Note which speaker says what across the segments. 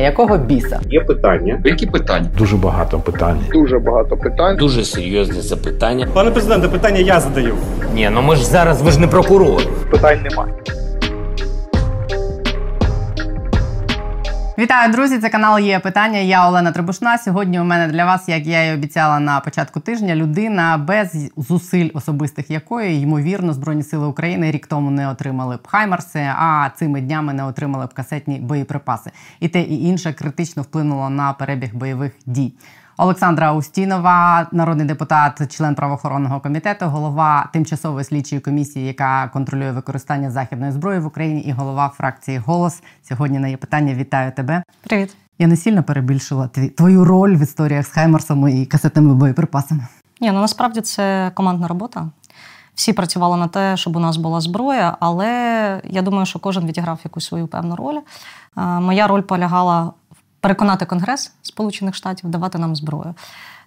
Speaker 1: питання, якого біса?
Speaker 2: Є питання.
Speaker 3: Які питання?
Speaker 4: Дуже багато питань.
Speaker 5: Дуже багато питань.
Speaker 6: Дуже серйозне запитання.
Speaker 7: Пане президенте, питання я задаю.
Speaker 6: Ні, ну ми ж зараз ви ж не прокурор.
Speaker 5: Питань немає.
Speaker 1: Вітаю, друзі! Це канал є питання. Я Олена Трибушна. Сьогодні у мене для вас, як я і обіцяла на початку тижня, людина без зусиль особистих якої ймовірно збройні сили України рік тому не отримали б Хаймарси, а цими днями не отримали б касетні боєприпаси. І те і інше критично вплинуло на перебіг бойових дій. Олександра Устінова, народний депутат, член правоохоронного комітету, голова тимчасової слідчої комісії, яка контролює використання західної зброї в Україні, і голова фракції Голос. Сьогодні на є питання. Вітаю тебе.
Speaker 8: Привіт.
Speaker 1: Я не сильно перебільшила твою роль в історіях з Хаймерсами і касетними боєприпасами.
Speaker 8: Ні, ну насправді це командна робота. Всі працювали на те, щоб у нас була зброя, але я думаю, що кожен відіграв якусь свою певну роль. Моя роль полягала переконати Конгрес Сполучених Штатів давати нам зброю.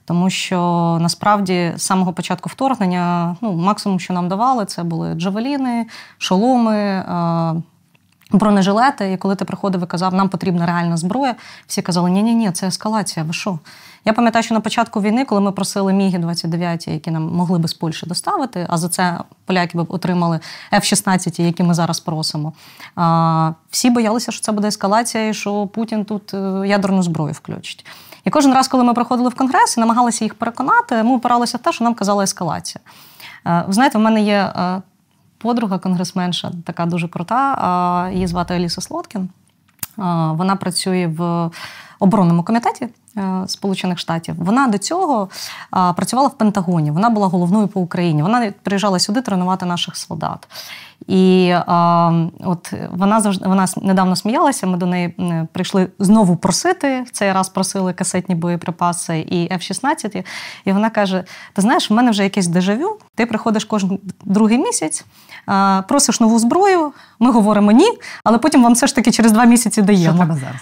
Speaker 8: Тому що насправді з самого початку вторгнення ну, максимум, що нам давали, це були джавеліни, шоломи, бронежилети. І коли ти приходив і казав, нам потрібна реальна зброя, всі казали, ні ні ні це ескалація, ви що? Я пам'ятаю, що на початку війни, коли ми просили Міги 29, які нам могли би з Польщі доставити, а за це поляки б отримали F-16, які ми зараз просимо. Всі боялися, що це буде ескалація, і що Путін тут е, ядерну зброю включить. І кожен раз, коли ми приходили в Конгрес і намагалися їх переконати, ми опиралися в те, що нам казала ескалація. Е, ви знаєте, в мене є е, подруга конгресменша, така дуже крута. Її звати Аліса Слоткін. Вона працює в оборонному комітеті Е, Сполучених Штатів. Вона до цього працювала в Пентагоні. Вона була головною по Україні. Вона приїжджала сюди тренувати наших солдат. І а, от вона завжди вона недавно сміялася. Ми до неї прийшли знову просити. В цей раз просили касетні боєприпаси і F-16. І вона каже: Ти знаєш, в мене вже якесь дежавю. Ти приходиш кожен другий місяць, а, просиш нову зброю. Ми говоримо ні, але потім вам все ж таки через два місяці даємо.
Speaker 1: Що треба зараз?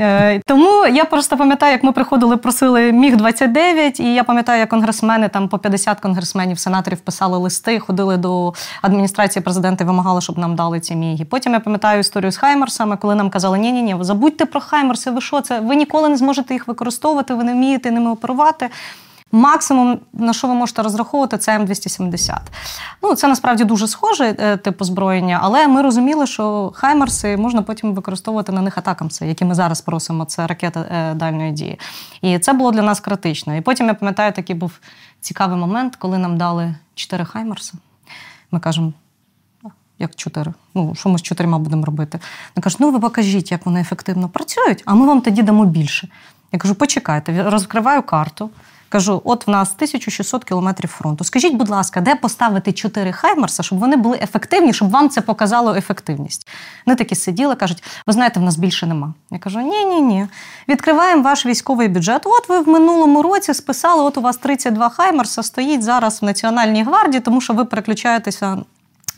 Speaker 8: Е, тому я просто пам'ятаю, як ми приходили, просили міг 29 і я пам'ятаю, як конгресмени там по 50 конгресменів, сенаторів писали листи, ходили до адміністрації президента і вимагали, щоб нам дали ці міги. Потім я пам'ятаю історію з Хаймерсами, коли нам казали, ні ні ні забудьте про Хаймерси, ви що це? Ви ніколи не зможете їх використовувати, ви не вмієте ними оперувати. Максимум, на що ви можете розраховувати, це М270. Ну, Це насправді дуже схоже е, тип озброєння, але ми розуміли, що Хаймерси можна потім використовувати на них атакамси, які ми зараз просимо. Це ракета е, дальньої дії. І це було для нас критично. І потім я пам'ятаю, такий був цікавий момент, коли нам дали чотири Хаймерси. Ми кажемо. Як чотири? Ну, що ми з чотирма будемо робити? Вони кажуть, ну ви покажіть, як вони ефективно працюють, а ми вам тоді дамо більше. Я кажу, почекайте, розкриваю карту. Кажу, от в нас 1600 кілометрів фронту. Скажіть, будь ласка, де поставити 4 Хаймерса, щоб вони були ефективні, щоб вам це показало ефективність? Вони такі сиділи, кажуть, ви знаєте, в нас більше нема. Я кажу, ні, ні, ні. Відкриваємо ваш військовий бюджет. От ви в минулому році списали, от у вас 32 Хаймерса стоїть зараз в Національній гвардії, тому що ви переключаєтеся.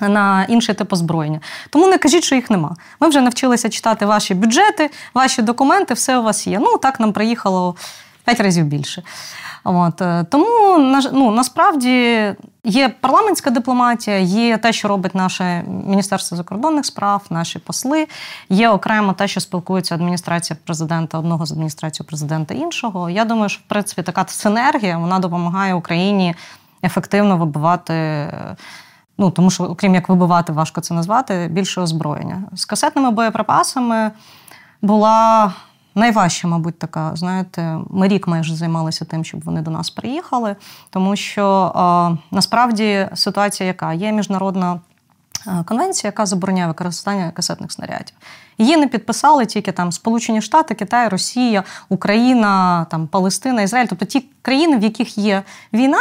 Speaker 8: На інший тип озброєння. Тому не кажіть, що їх нема. Ми вже навчилися читати ваші бюджети, ваші документи, все у вас є. Ну, так нам приїхало п'ять разів більше. От е, Тому ну, насправді є парламентська дипломатія, є те, що робить наше Міністерство закордонних справ, наші посли. Є окремо те, що спілкується адміністрація президента одного з адміністрацією президента іншого. Я думаю, що в принципі така синергія вона допомагає Україні ефективно вибивати. Ну, тому що, окрім як вибивати, важко це назвати, більше озброєння. З касетними боєприпасами була Найважче, мабуть, така, знаєте, ми рік майже займалися тим, щоб вони до нас приїхали, тому що е, насправді ситуація, яка є міжнародна е, конвенція, яка забороняє використання касетних снарядів. Її не підписали тільки там Сполучені Штати, Китай, Росія, Україна, там Палестина, Ізраїль, тобто ті країни, в яких є війна,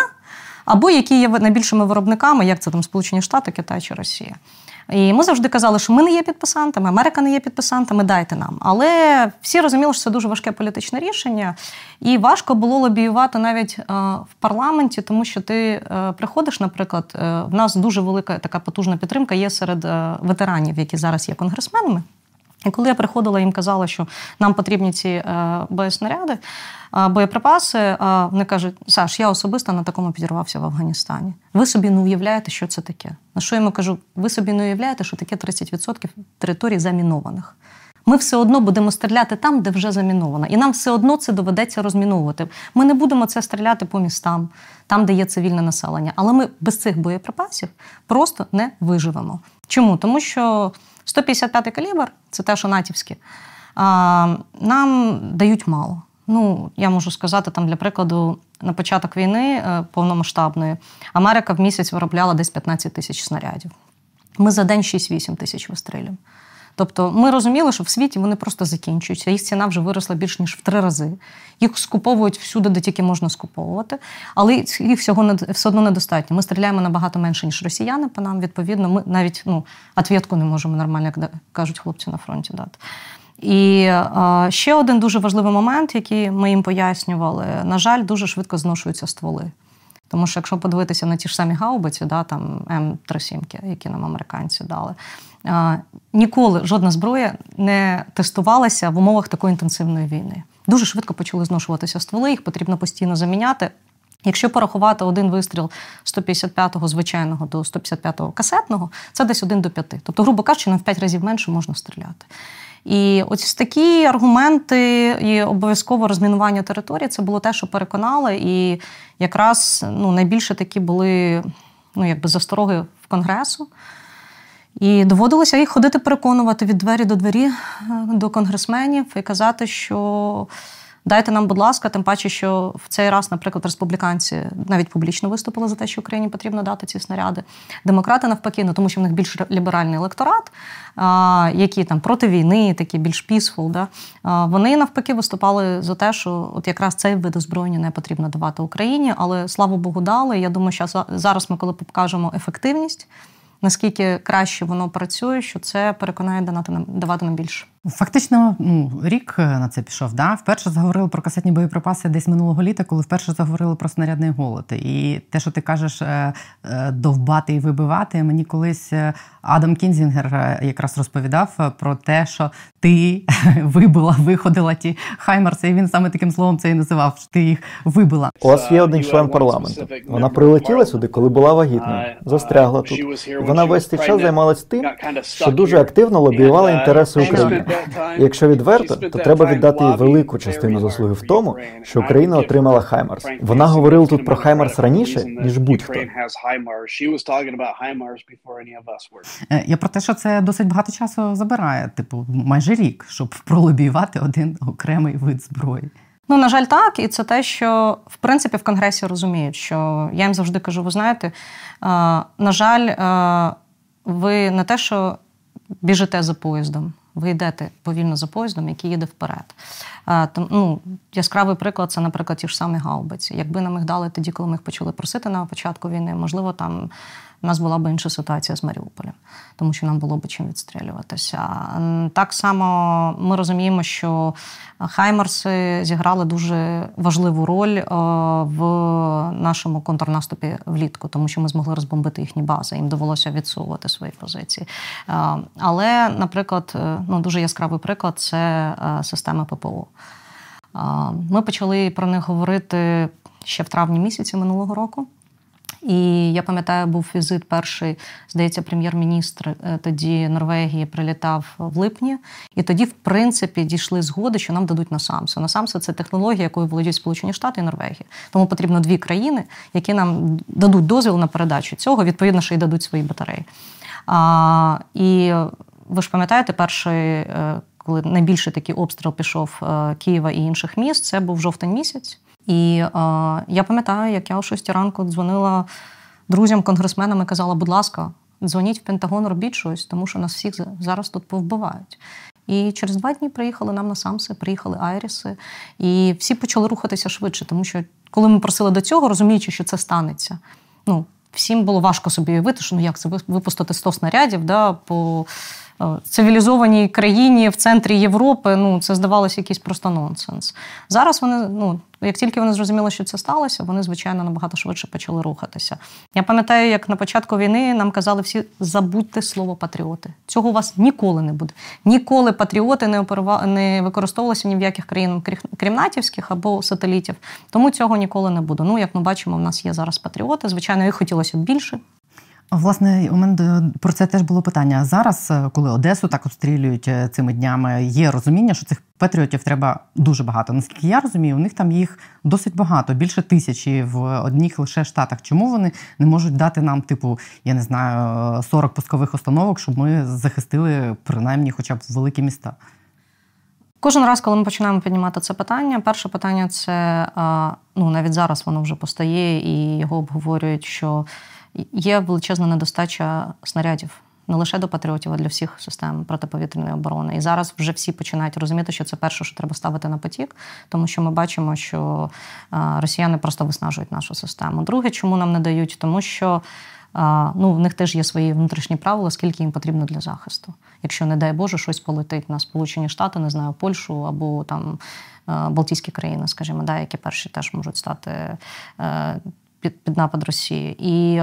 Speaker 8: або які є найбільшими виробниками, як це там Сполучені Штати, Китай чи Росія. І ми завжди казали, що ми не є підписантами, Америка не є підписантами, дайте нам. Але всі розуміли, що це дуже важке політичне рішення, і важко було лобіювати навіть е, в парламенті, тому що ти е, приходиш, наприклад, е, в нас дуже велика така потужна підтримка є серед ветеранів, які зараз є конгресменами. І коли я приходила, їм казала, що нам потрібні ці е, боєснаряди, е, боєприпаси, е, вони кажуть, Саш, я особисто на такому підірвався в Афганістані. Ви собі не уявляєте, що це таке. На що я йому кажу, ви собі не уявляєте, що таке 30% територій замінованих. Ми все одно будемо стріляти там, де вже заміновано. І нам все одно це доведеться розміновувати. Ми не будемо це стріляти по містам, там, де є цивільне населення. Але ми без цих боєприпасів просто не виживемо. Чому? Тому що 155-й калібр це те, що натівські. нам дають мало. Ну, я можу сказати, там для прикладу, на початок війни е, повномасштабної Америка в місяць виробляла десь 15 тисяч снарядів. Ми за день 6-8 тисяч вистрілюємо. Тобто ми розуміли, що в світі вони просто закінчуються. Їх ціна вже виросла більш ніж в три рази. Їх скуповують всюди, де тільки можна скуповувати, але їх всього не все одно недостатньо. Ми стріляємо набагато менше, ніж росіяни по нам. Відповідно, ми навіть ну, отвідку не можемо нормально, як кажуть хлопці на фронті дати. І а, ще один дуже важливий момент, який ми їм пояснювали, на жаль, дуже швидко зношуються стволи. Тому що якщо подивитися на ті ж самі гаубиці, да, там М37, які нам американці дали, ніколи жодна зброя не тестувалася в умовах такої інтенсивної війни. Дуже швидко почали зношуватися стволи, їх потрібно постійно заміняти. Якщо порахувати один вистріл 155-го звичайного до 155-го касетного, це десь один до п'яти. Тобто, грубо кажучи, нам в п'ять разів менше можна стріляти. І ось такі аргументи і обов'язково розмінування території це було те, що переконали. І якраз ну, найбільше такі були ну, якби застороги в Конгресу. І доводилося їх ходити переконувати від двері до двері е, до конгресменів і казати, що Дайте нам, будь ласка, тим паче, що в цей раз, наприклад, республіканці навіть публічно виступили за те, що Україні потрібно дати ці снаряди. Демократи навпаки, ну тому що в них більш ліберальний електорат, а, які там проти війни, такі більш пісфул, да, а, вони навпаки виступали за те, що от якраз цей вид озброєння не потрібно давати Україні, але слава Богу, дали. Я думаю, що зараз ми, коли покажемо ефективність наскільки краще воно працює, що це переконає давати нам давати нам більше.
Speaker 1: Фактично, ну рік е, на це пішов. Да? Вперше заговорили про касетні боєприпаси десь минулого літа, коли вперше заговорили про снарядний голод. І те, що ти кажеш, е, е, довбати і вибивати, мені колись Адам Кінзінгер якраз розповідав про те, що ти вибила, виходила ті хаймарси, і він саме таким словом це і називав. що Ти їх вибила.
Speaker 2: У вас є один член парламенту. Вона прилетіла сюди, коли була вагітною, застрягла тут. Вона весь цей час займалась тим, що дуже активно лобіювала інтереси України. Якщо відверто, то треба віддати їй велику частину заслуги в тому, що Україна отримала Хаймарс. Вона говорила тут про Хаймарс раніше ніж будь-хто.
Speaker 1: Е, я про те, що це досить багато часу забирає, типу майже рік, щоб пролобіювати один окремий вид зброї.
Speaker 8: Ну, на жаль, так, і це те, що в принципі в Конгресі розуміють, що я їм завжди кажу: ви знаєте, на жаль, ви не те, що біжите за поїздом, ви йдете повільно за поїздом, який їде вперед. Тому, ну, Яскравий приклад це, наприклад, ті ж самі гаубиці. Якби нам їх дали тоді, коли ми їх почали просити на початку війни, можливо, там у нас була б інша ситуація з Маріуполем, тому що нам було б чим відстрілюватися. Так само ми розуміємо, що Хаймарси зіграли дуже важливу роль в нашому контрнаступі влітку, тому що ми змогли розбомбити їхні бази. Їм довелося відсовувати свої позиції. Але, наприклад, е, ну дуже яскравий приклад це система ППО. Ми почали про них говорити ще в травні місяці минулого року. І я пам'ятаю, був візит перший, здається, прем'єр-міністр е, тоді Норвегії прилітав в липні, і тоді, в принципі, дійшли згоди, що нам дадуть насамсу. Насамсу це технологія, якою володіють Сполучені Штати і Норвегія. Тому потрібно дві країни, які нам дадуть дозвіл на передачу цього, відповідно, що й дадуть свої батареї. А, І ви ж пам'ятаєте, перший. Е, коли найбільший такий обстріл пішов е, Києва і інших міст, це був жовтень місяць. І е, я пам'ятаю, як я о 6 ранку дзвонила друзям, конгресменам і казала, будь ласка, дзвоніть в Пентагон, робіть щось, тому що нас всіх зараз тут повбивають. І через два дні приїхали нам на Самси, приїхали Айріси, і всі почали рухатися швидше, тому що коли ми просили до цього, розуміючи, що це станеться, ну всім було важко собі уявити, що ну як це випустити 100 снарядів да, по цивілізованій країні в центрі Європи, ну це здавалося якийсь просто нонсенс. Зараз вони, ну як тільки вони зрозуміли, що це сталося, вони звичайно набагато швидше почали рухатися. Я пам'ятаю, як на початку війни нам казали всі забудьте слово патріоти. Цього у вас ніколи не буде. Ніколи патріоти не оперува... не використовувалися ні в яких країн, крім натівських або сателітів. Тому цього ніколи не буде. Ну як ми бачимо, в нас є зараз патріоти. Звичайно, їх хотілося б більше.
Speaker 1: Власне, у мене про це теж було питання. Зараз, е, коли Одесу так обстрілюють е, цими днями, є розуміння, що цих патріотів треба дуже багато. Наскільки я розумію, у них там їх досить багато, більше тисячі в одних лише штатах. Чому вони не можуть дати нам, типу, я не знаю, 40 пускових установок, щоб ми захистили принаймні, хоча б великі міста?
Speaker 8: Кожен раз, коли ми починаємо піднімати це питання, перше питання це ну навіть зараз воно вже постає і його обговорюють, що є величезна недостача снарядів. Не лише до патріотів, а для всіх систем протиповітряної оборони. І зараз вже всі починають розуміти, що це перше, що треба ставити на потік, тому що ми бачимо, що росіяни просто виснажують нашу систему. Друге, чому нам не дають? Тому що ну, в них теж є свої внутрішні правила, скільки їм потрібно для захисту. Якщо, не дай Боже, щось полетить на Сполучені Штати, не знаю, Польщу або там Балтійські країни, скажімо, да, які перші теж можуть стати е, під під напад Росії. І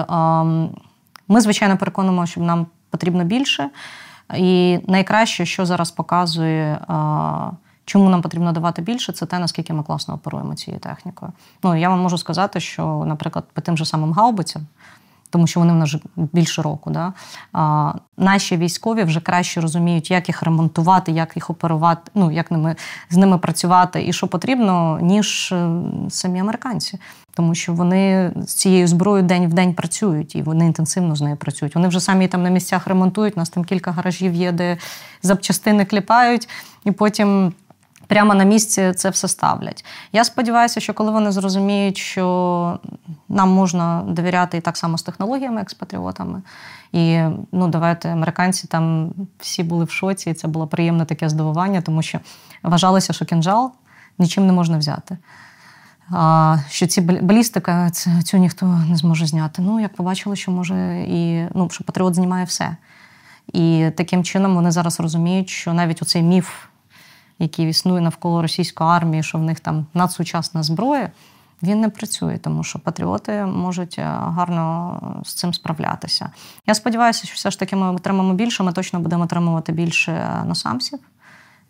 Speaker 8: ми, звичайно, переконуємо, що нам потрібно більше. І найкраще, що зараз показує. Чому нам потрібно давати більше, це те, наскільки ми класно оперуємо цією технікою. Ну я вам можу сказати, що, наприклад, по тим же самим гаубицям тому що вони в нас більше року. Да? А, Наші військові вже краще розуміють, як їх ремонтувати, як їх оперувати, ну як ними з ними працювати і що потрібно, ніж е, самі американці. Тому що вони з цією зброєю день в день працюють і вони інтенсивно з нею працюють. Вони вже самі там на місцях ремонтують. У нас там кілька гаражів є, де запчастини кліпають, і потім прямо на місці це все ставлять. Я сподіваюся, що коли вони зрозуміють, що нам можна довіряти і так само з технологіями, як з патріотами. І ну, давайте американці там всі були в шоці, і це було приємне таке здивування, тому що вважалося, що кінжал нічим не можна взяти. А, Що ці балістика цю ніхто не зможе зняти. Ну, як побачили, що може і ну, що патріот знімає все. І таким чином вони зараз розуміють, що навіть оцей міф який існує навколо російської армії, що в них там надсучасна зброя, він не працює, тому що патріоти можуть е, гарно з цим справлятися. Я сподіваюся, що все ж таки ми отримаємо більше. Ми точно будемо отримувати більше е, насамсів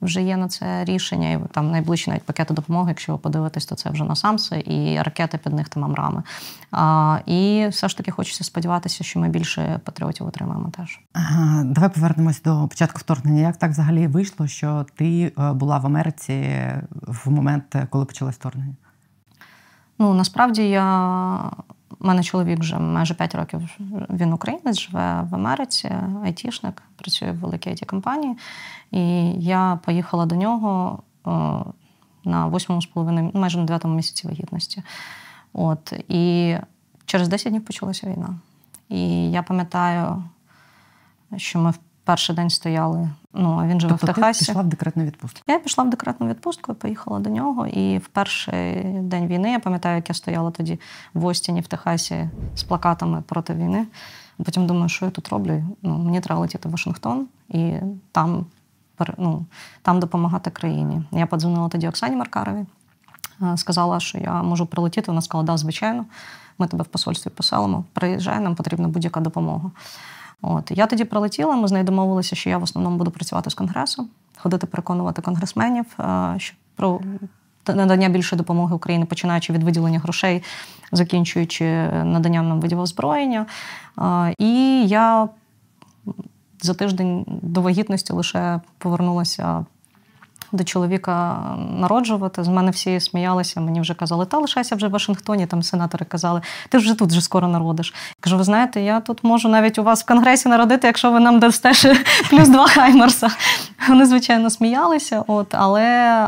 Speaker 8: вже є на це рішення. І там найближчі навіть пакети допомоги, якщо ви подивитесь, то це вже на самси і ракети під них там амрами. А, І все ж таки хочеться сподіватися, що ми більше патріотів отримаємо теж.
Speaker 1: Ага, Давай повернемось до початку вторгнення. Як так взагалі вийшло, що ти е, була в Америці в момент, коли почалось вторгнення?
Speaker 8: Ну насправді я у мене чоловік вже майже 5 років він українець, живе в Америці, айтішник, працює в великій it компанії. І я поїхала до нього на восьмому з половиною, майже на дев'ятому місяці вагітності. От, І через 10 днів почалася війна. І я пам'ятаю, що ми в перший день стояли. Ну, а він живе
Speaker 1: тобто
Speaker 8: в Техасі.
Speaker 1: Ти пішла в декретну відпустку?
Speaker 8: Я пішла в декретну відпустку, поїхала до нього. І в перший день війни я пам'ятаю, як я стояла тоді в Остіні, в Техасі з плакатами проти війни. Потім думаю, що я тут роблю. Ну, Мені треба летіти в Вашингтон і там ну, там допомагати країні. Я подзвонила тоді Оксані Маркарові, сказала, що я можу прилетіти. Вона сказала, да, звичайно, ми тебе в посольстві поселимо. Приїжджай, нам потрібна будь-яка допомога. От я тоді прилетіла. Ми з нею домовилися, що я в основному буду працювати з конгресом, ходити переконувати конгресменів, що про надання більшої допомоги Україні, починаючи від виділення грошей, закінчуючи наданням нам видів озброєння. І я за тиждень до вагітності лише повернулася до чоловіка народжувати. З мене всі сміялися, мені вже казали, та лишайся вже в Вашингтоні, там сенатори казали, ти вже тут вже скоро народиш. Кажу, ви знаєте, я тут можу навіть у вас в Конгресі народити, якщо ви нам дасте ще плюс два Хаймерса. Вони, звичайно, сміялися. От, Але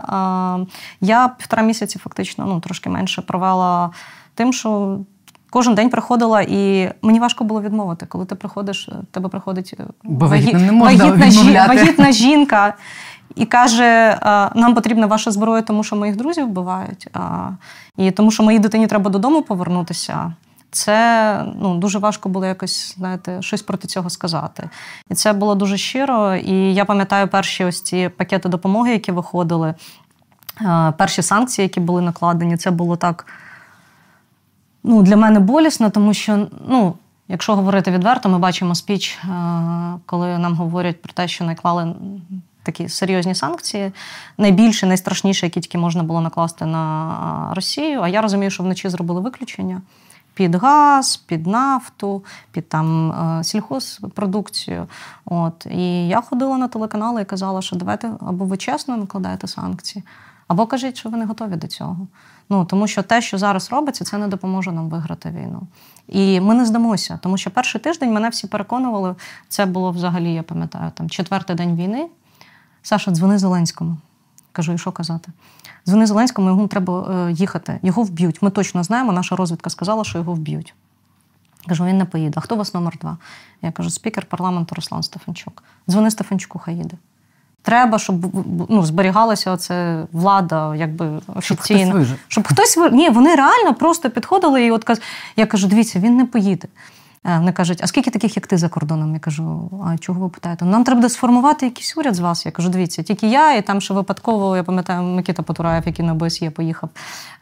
Speaker 8: а, я півтора місяці фактично ну, трошки менше провела тим, що. Кожен день приходила, і мені важко було відмовити. Коли ти приходиш, тебе приходить
Speaker 1: Бо вагі... не можна
Speaker 8: вагітна, вагітна жінка і каже: нам потрібна ваша зброя, тому що моїх друзів вбивають, і тому, що моїй дитині треба додому повернутися. Це ну, дуже важко було якось знаєте, щось проти цього сказати. І це було дуже щиро. І я пам'ятаю перші ось ці пакети допомоги, які виходили, перші санкції, які були накладені, це було так ну, для мене болісно, тому що, ну, якщо говорити відверто, ми бачимо спіч, коли нам говорять про те, що наклали такі серйозні санкції, найбільше, найстрашніше, які тільки можна було накласти на Росію. А я розумію, що вночі зробили виключення. під газ, під нафту, під там е, сільхозпродукцію. От. І я ходила на телеканали і казала, що давайте або ви чесно накладаєте санкції, або кажіть, що ви не готові до цього. Ну тому що те, що зараз робиться, це не допоможе нам виграти війну. І ми не здамося, тому що перший тиждень мене всі переконували, це було взагалі, я пам'ятаю, там четвертий день війни. Саша, дзвони Зеленському. Кажу, і що казати? Дзвони Зеленському, йому треба е, їхати. Його вб'ють. Ми точно знаємо, наша розвідка сказала, що його вб'ють. Кажу, він не поїде. А хто у вас номер два? Я кажу, спікер парламенту Руслан Стефанчук. Дзвони Стефанчуку, хай їде. Треба, щоб ну, зберігалася оце влада, якби офіційно. Щоб хтось Щоб хтось Ні, вони реально просто підходили і от я кажу, дивіться, він не поїде. Е, вони кажуть, а скільки таких, як ти за кордоном? Я кажу, а чого ви питаєте? Нам треба сформувати якийсь уряд з вас. Я кажу, дивіться, тільки я, і там ще випадково, я пам'ятаю, Микита Потураєв, який на ОБСЄ поїхав,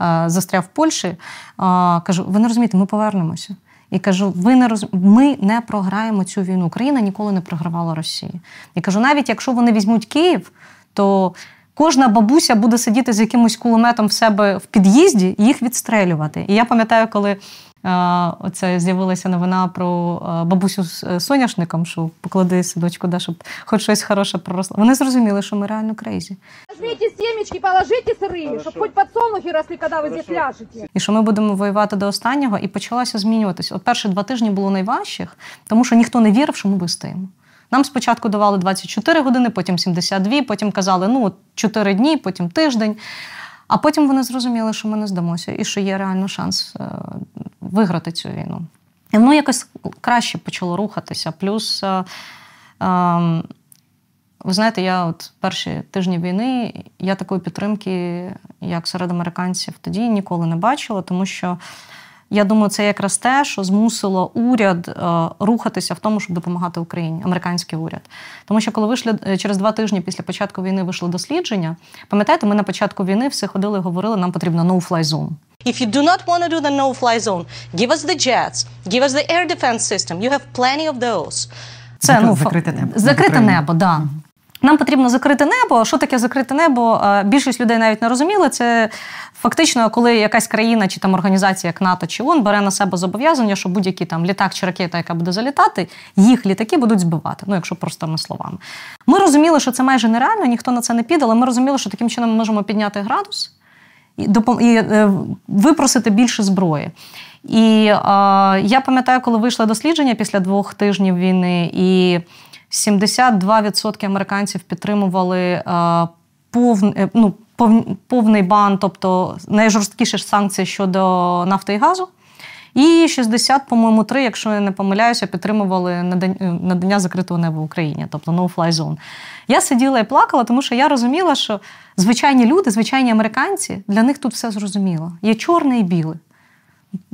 Speaker 8: е, застряв в Польщі. Кажу, ви не розумієте, ми повернемося. І кажу, ви не роз... ми не програємо цю війну. Україна ніколи не програвала Росії. І кажу, навіть якщо вони візьмуть Київ, то кожна бабуся буде сидіти з якимось кулеметом в себе в під'їзді і їх відстрелювати. І я пам'ятаю, коли Оце з'явилася новина про бабусю з е, соняшником, що поклади садочку, да, щоб хоч щось хороше проросло. Вони зрозуміли, що ми реально crazy.
Speaker 3: Візьміть семечки, положите сирими, щоб хоч підсолнухи росли, коли ви здесь ляжете.
Speaker 8: І що ми будемо воювати до останнього, і почалося змінюватися. От перші два тижні було найважчих, тому що ніхто не вірив, що ми вистоїмо. Нам спочатку давали 24 години, потім 72, потім казали, ну, 4 дні, потім тиждень. А потім вони зрозуміли, що ми не здамося, і що є реально шанс е, виграти цю війну. І воно якось краще почало рухатися. Плюс, е, ем, ви знаєте, я от перші тижні війни я такої підтримки, як серед американців, тоді ніколи не бачила, тому що. Я думаю, це якраз те, що змусило уряд е, рухатися в тому, щоб допомагати Україні, американський уряд. Тому що коли вийшли е, через два тижні після початку війни вийшло дослідження, пам'ятаєте, ми на початку війни всі ходили і говорили, нам потрібно no-fly zone. If you do not want to do the no-fly zone, give us the jets, give us the air defense system. You have plenty of those.
Speaker 1: Це ну закрите небо.
Speaker 8: Закрите небо, да. Нам потрібно закрити небо. Що таке закрите небо? Е, більшість людей навіть не розуміли. Це фактично, коли якась країна чи там організація, як НАТО чи ООН бере на себе зобов'язання, що будь-який там літак чи ракета, яка буде залітати, їх літаки будуть збивати. Ну, якщо простими словами. Ми розуміли, що це майже нереально, ніхто на це не піде, але ми розуміли, що таким чином ми можемо підняти градус і і е, випросити більше зброї. І е, я пам'ятаю, коли вийшло дослідження після двох тижнів війни, і 72% американців підтримували е, повний, е, ну, повний бан, тобто найжорсткіші санкції щодо нафти і газу. І 60, по-моєму, 3, якщо я не помиляюся, підтримували надання закритого неба в Україні, тобто no-fly zone. Я сиділа і плакала, тому що я розуміла, що звичайні люди, звичайні американці, для них тут все зрозуміло. Є чорне і біле.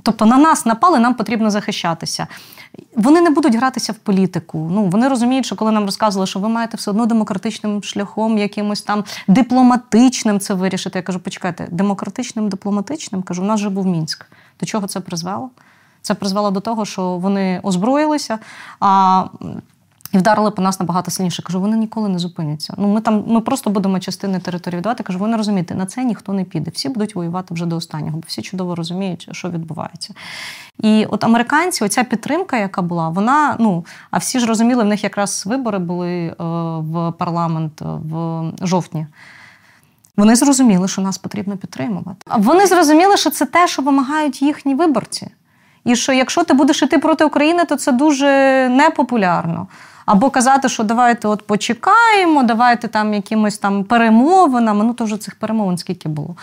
Speaker 8: Тобто на нас напали, нам потрібно захищатися. Вони не будуть гратися в політику. Ну вони розуміють, що коли нам розказували, що ви маєте все одно демократичним шляхом, якимось там дипломатичним це вирішити. Я кажу, почекайте, демократичним, дипломатичним кажу, у нас вже був мінськ. До чого це призвело? Це призвело до того, що вони озброїлися. а і вдарили по нас набагато сильніше. Кажу, вони ніколи не зупиняться. Ну ми там ми просто будемо частини території віддавати. Кажу, ви не розумієте, на це ніхто не піде. Всі будуть воювати вже до останнього, бо всі чудово розуміють, що відбувається. І от американці, оця підтримка, яка була, вона ну а всі ж розуміли, в них якраз вибори були е, в парламент в жовтні. Вони зрозуміли, що нас потрібно підтримувати. Вони зрозуміли, що це те, що вимагають їхні виборці. І що якщо ти будеш іти проти України, то це дуже непопулярно. Або казати, що давайте от почекаємо, давайте там якимось там перемовинами. Ну то вже цих перемовин скільки було.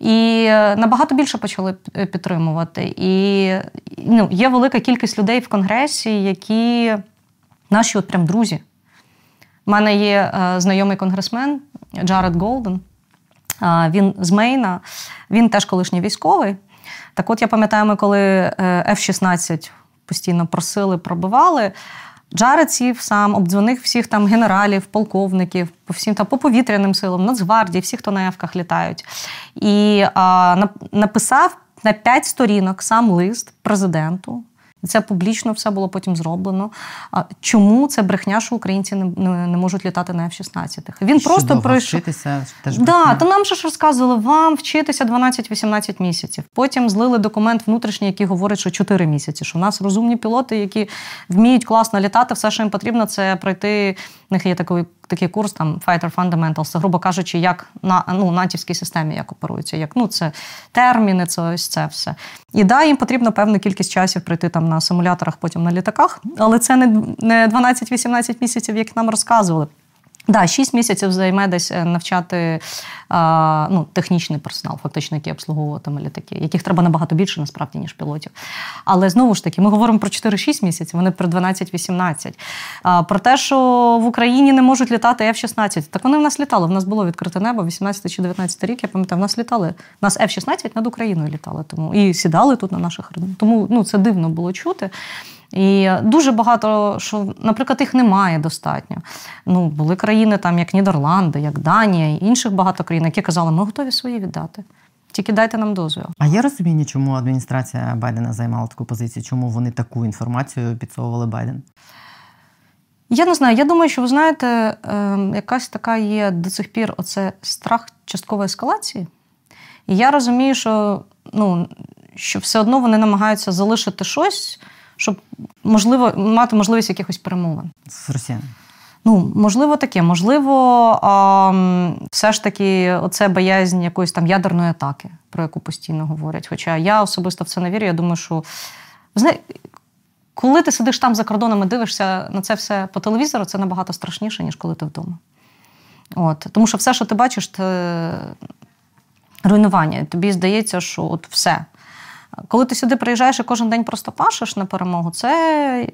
Speaker 8: І е, набагато більше почали підтримувати. І ну, є велика кількість людей в Конгресі, які наші от прям друзі. У мене є е, знайомий конгресмен Джаред Голден. Е, він з Мейна, він теж колишній військовий. Так от я пам'ятаю, ми коли F-16 постійно просили, пробивали. Джаред сам обдзвонив всіх там генералів, полковників, по всім там по повітряним силам, Нацгвардії, всіх, хто на яких літають. І а, написав на п'ять сторінок сам лист президенту Це публічно все було потім зроблено. А чому це брехня, що українці не не, не можуть літати на F-16?
Speaker 1: Він що просто пройшов. вчитися теж
Speaker 8: да, то нам же ж розказували, вам вчитися 12-18 місяців. Потім злили документ внутрішній, який говорить, що 4 місяці. Що у нас розумні пілоти, які вміють класно літати, все, що їм потрібно, це пройти. В них є такий такий курс, там Fighter Fundamentals, це, грубо кажучи, як на ну, натівській системі як оперуються, Як ну це терміни, це ось це все. І да, їм потрібно певну кількість часів прийти там на симуляторах, потім на літаках, але це не 12-18 місяців, як нам розказували. Да, 6 місяців займе десь е, навчати а, ну, технічний персонал, фактично, який обслуговуватиме літаки, яких треба набагато більше насправді, ніж пілотів. Але знову ж таки, ми говоримо про 4-6 місяців, вони про 12-18. А, Про те, що в Україні не можуть літати F-16. Так вони в нас літали. В нас було відкрите небо, 18 чи 19 рік, я пам'ятаю, в нас літали. В нас F-16 над Україною літали. Тому і сідали тут на наших Тому ну, це дивно було чути. І дуже багато що, наприклад, їх немає достатньо. Ну, Були країни, там, як Нідерланди, як Данія, інших багато країн, які казали, ми готові свої віддати. Тільки дайте нам дозвіл.
Speaker 1: А є розуміння, чому адміністрація Байдена займала таку позицію? Чому вони таку інформацію підсовували Байден?
Speaker 8: Я не знаю. Я думаю, що ви знаєте, ем, якась така є до цих пір оце страх часткової ескалації. І я розумію, що ну, що все одно вони намагаються залишити щось щоб можливо мати можливість якихось перемовин
Speaker 1: з росіянами.
Speaker 8: Ну, можливо, таке. Можливо, а, все ж таки, оце боязнь якоїсь там ядерної атаки, про яку постійно говорять. Хоча я особисто в це не вірю. Я думаю, що знаєте, коли ти сидиш там за кордоном і дивишся на це все по телевізору, це набагато страшніше, ніж коли ти вдома. От. Тому що все, що ти бачиш, це руйнування. Тобі здається, що от все. Коли ти сюди приїжджаєш і кожен день просто пашеш на перемогу, це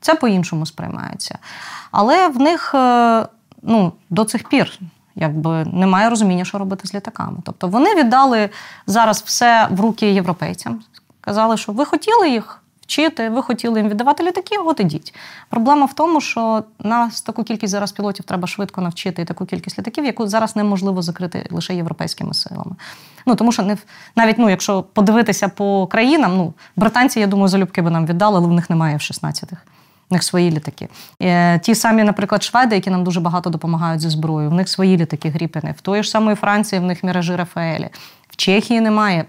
Speaker 8: це по-іншому сприймається. Але в них е, ну, до цих пір якби немає розуміння, що робити з літаками. Тобто вони віддали зараз все в руки європейцям. Казали, що ви хотіли їх вчити, ви хотіли їм віддавати літаки, от ідіть. Проблема в тому, що нас таку кількість зараз пілотів треба швидко навчити і таку кількість літаків, яку зараз неможливо закрити лише європейськими силами. Ну тому що не навіть ну, якщо подивитися по країнам, ну британці, я думаю, залюбки би нам віддали, але в них немає в 16-х. В них свої літаки. Е, ті самі, наприклад, шведи, які нам дуже багато допомагають зі зброєю, в них свої літаки гріпини. В тої ж самої Франції в них міражі Рафаелі. В Чехії немає.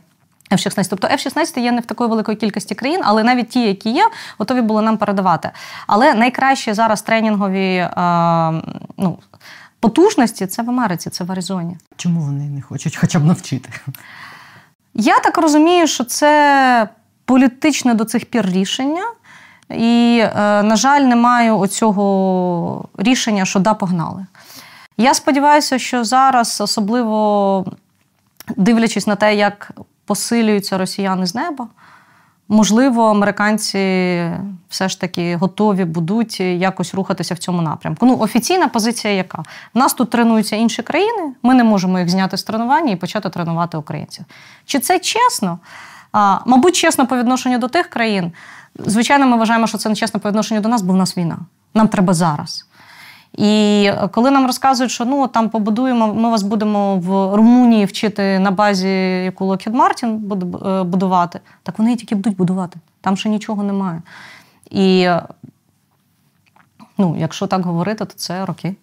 Speaker 8: F-16. Тобто F-16 є не в такої великої кількості країн, але навіть ті, які є, готові були нам передавати. Але найкращі зараз тренінгові е, ну, потужності це в Америці, це в Аризоні.
Speaker 1: Чому вони не хочуть хоча б навчити?
Speaker 8: Я так розумію, що це політичне до цих пір рішення. І, е, на жаль, немає оцього рішення, що да, погнали. Я сподіваюся, що зараз, особливо дивлячись на те, як посилюються росіяни з неба. Можливо, американці все ж таки готові будуть якось рухатися в цьому напрямку. Ну, офіційна позиція яка? Нас тут тренуються інші країни, ми не можемо їх зняти з тренування і почати тренувати українців. Чи це чесно? А, Мабуть, чесно по відношенню до тих країн. Звичайно, ми вважаємо, що це не чесно по відношенню до нас, бо в нас війна. Нам треба зараз. І коли нам розказують, що ну там побудуємо, ми вас будемо в Румунії вчити на базі, яку Lockheed Martin буде будувати, так вони тільки будуть будувати. Там ще нічого немає. І ну, якщо так говорити, то це роки.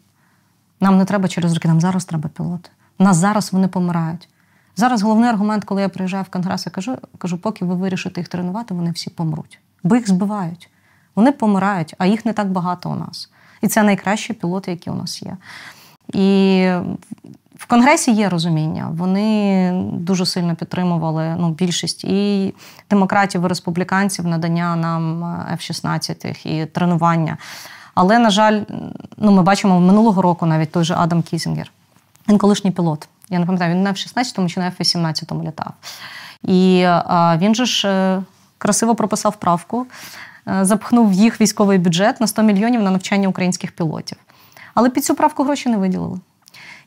Speaker 8: Нам не треба через роки, нам зараз треба пілоти. Нас зараз вони помирають. Зараз головний аргумент, коли я приїжджаю в Конгрес, я кажу, кажу, поки ви вирішите їх тренувати, вони всі помруть. Бо їх збивають. Вони помирають, а їх не так багато у нас. І це найкращі пілоти, які у нас є. І в Конгресі є розуміння. Вони дуже сильно підтримували ну, більшість і демократів, і республіканців надання нам F-16 і тренування. Але, на жаль, ну, ми бачимо минулого року навіть той же Адам Кінзінгер. Він колишній пілот. Я не пам'ятаю, він на F-16 чи на F-18 літав. І а, він же ж е, красиво прописав правку Е, запхнув в їх військовий бюджет на 100 мільйонів на навчання українських пілотів. Але під цю правку гроші не виділили.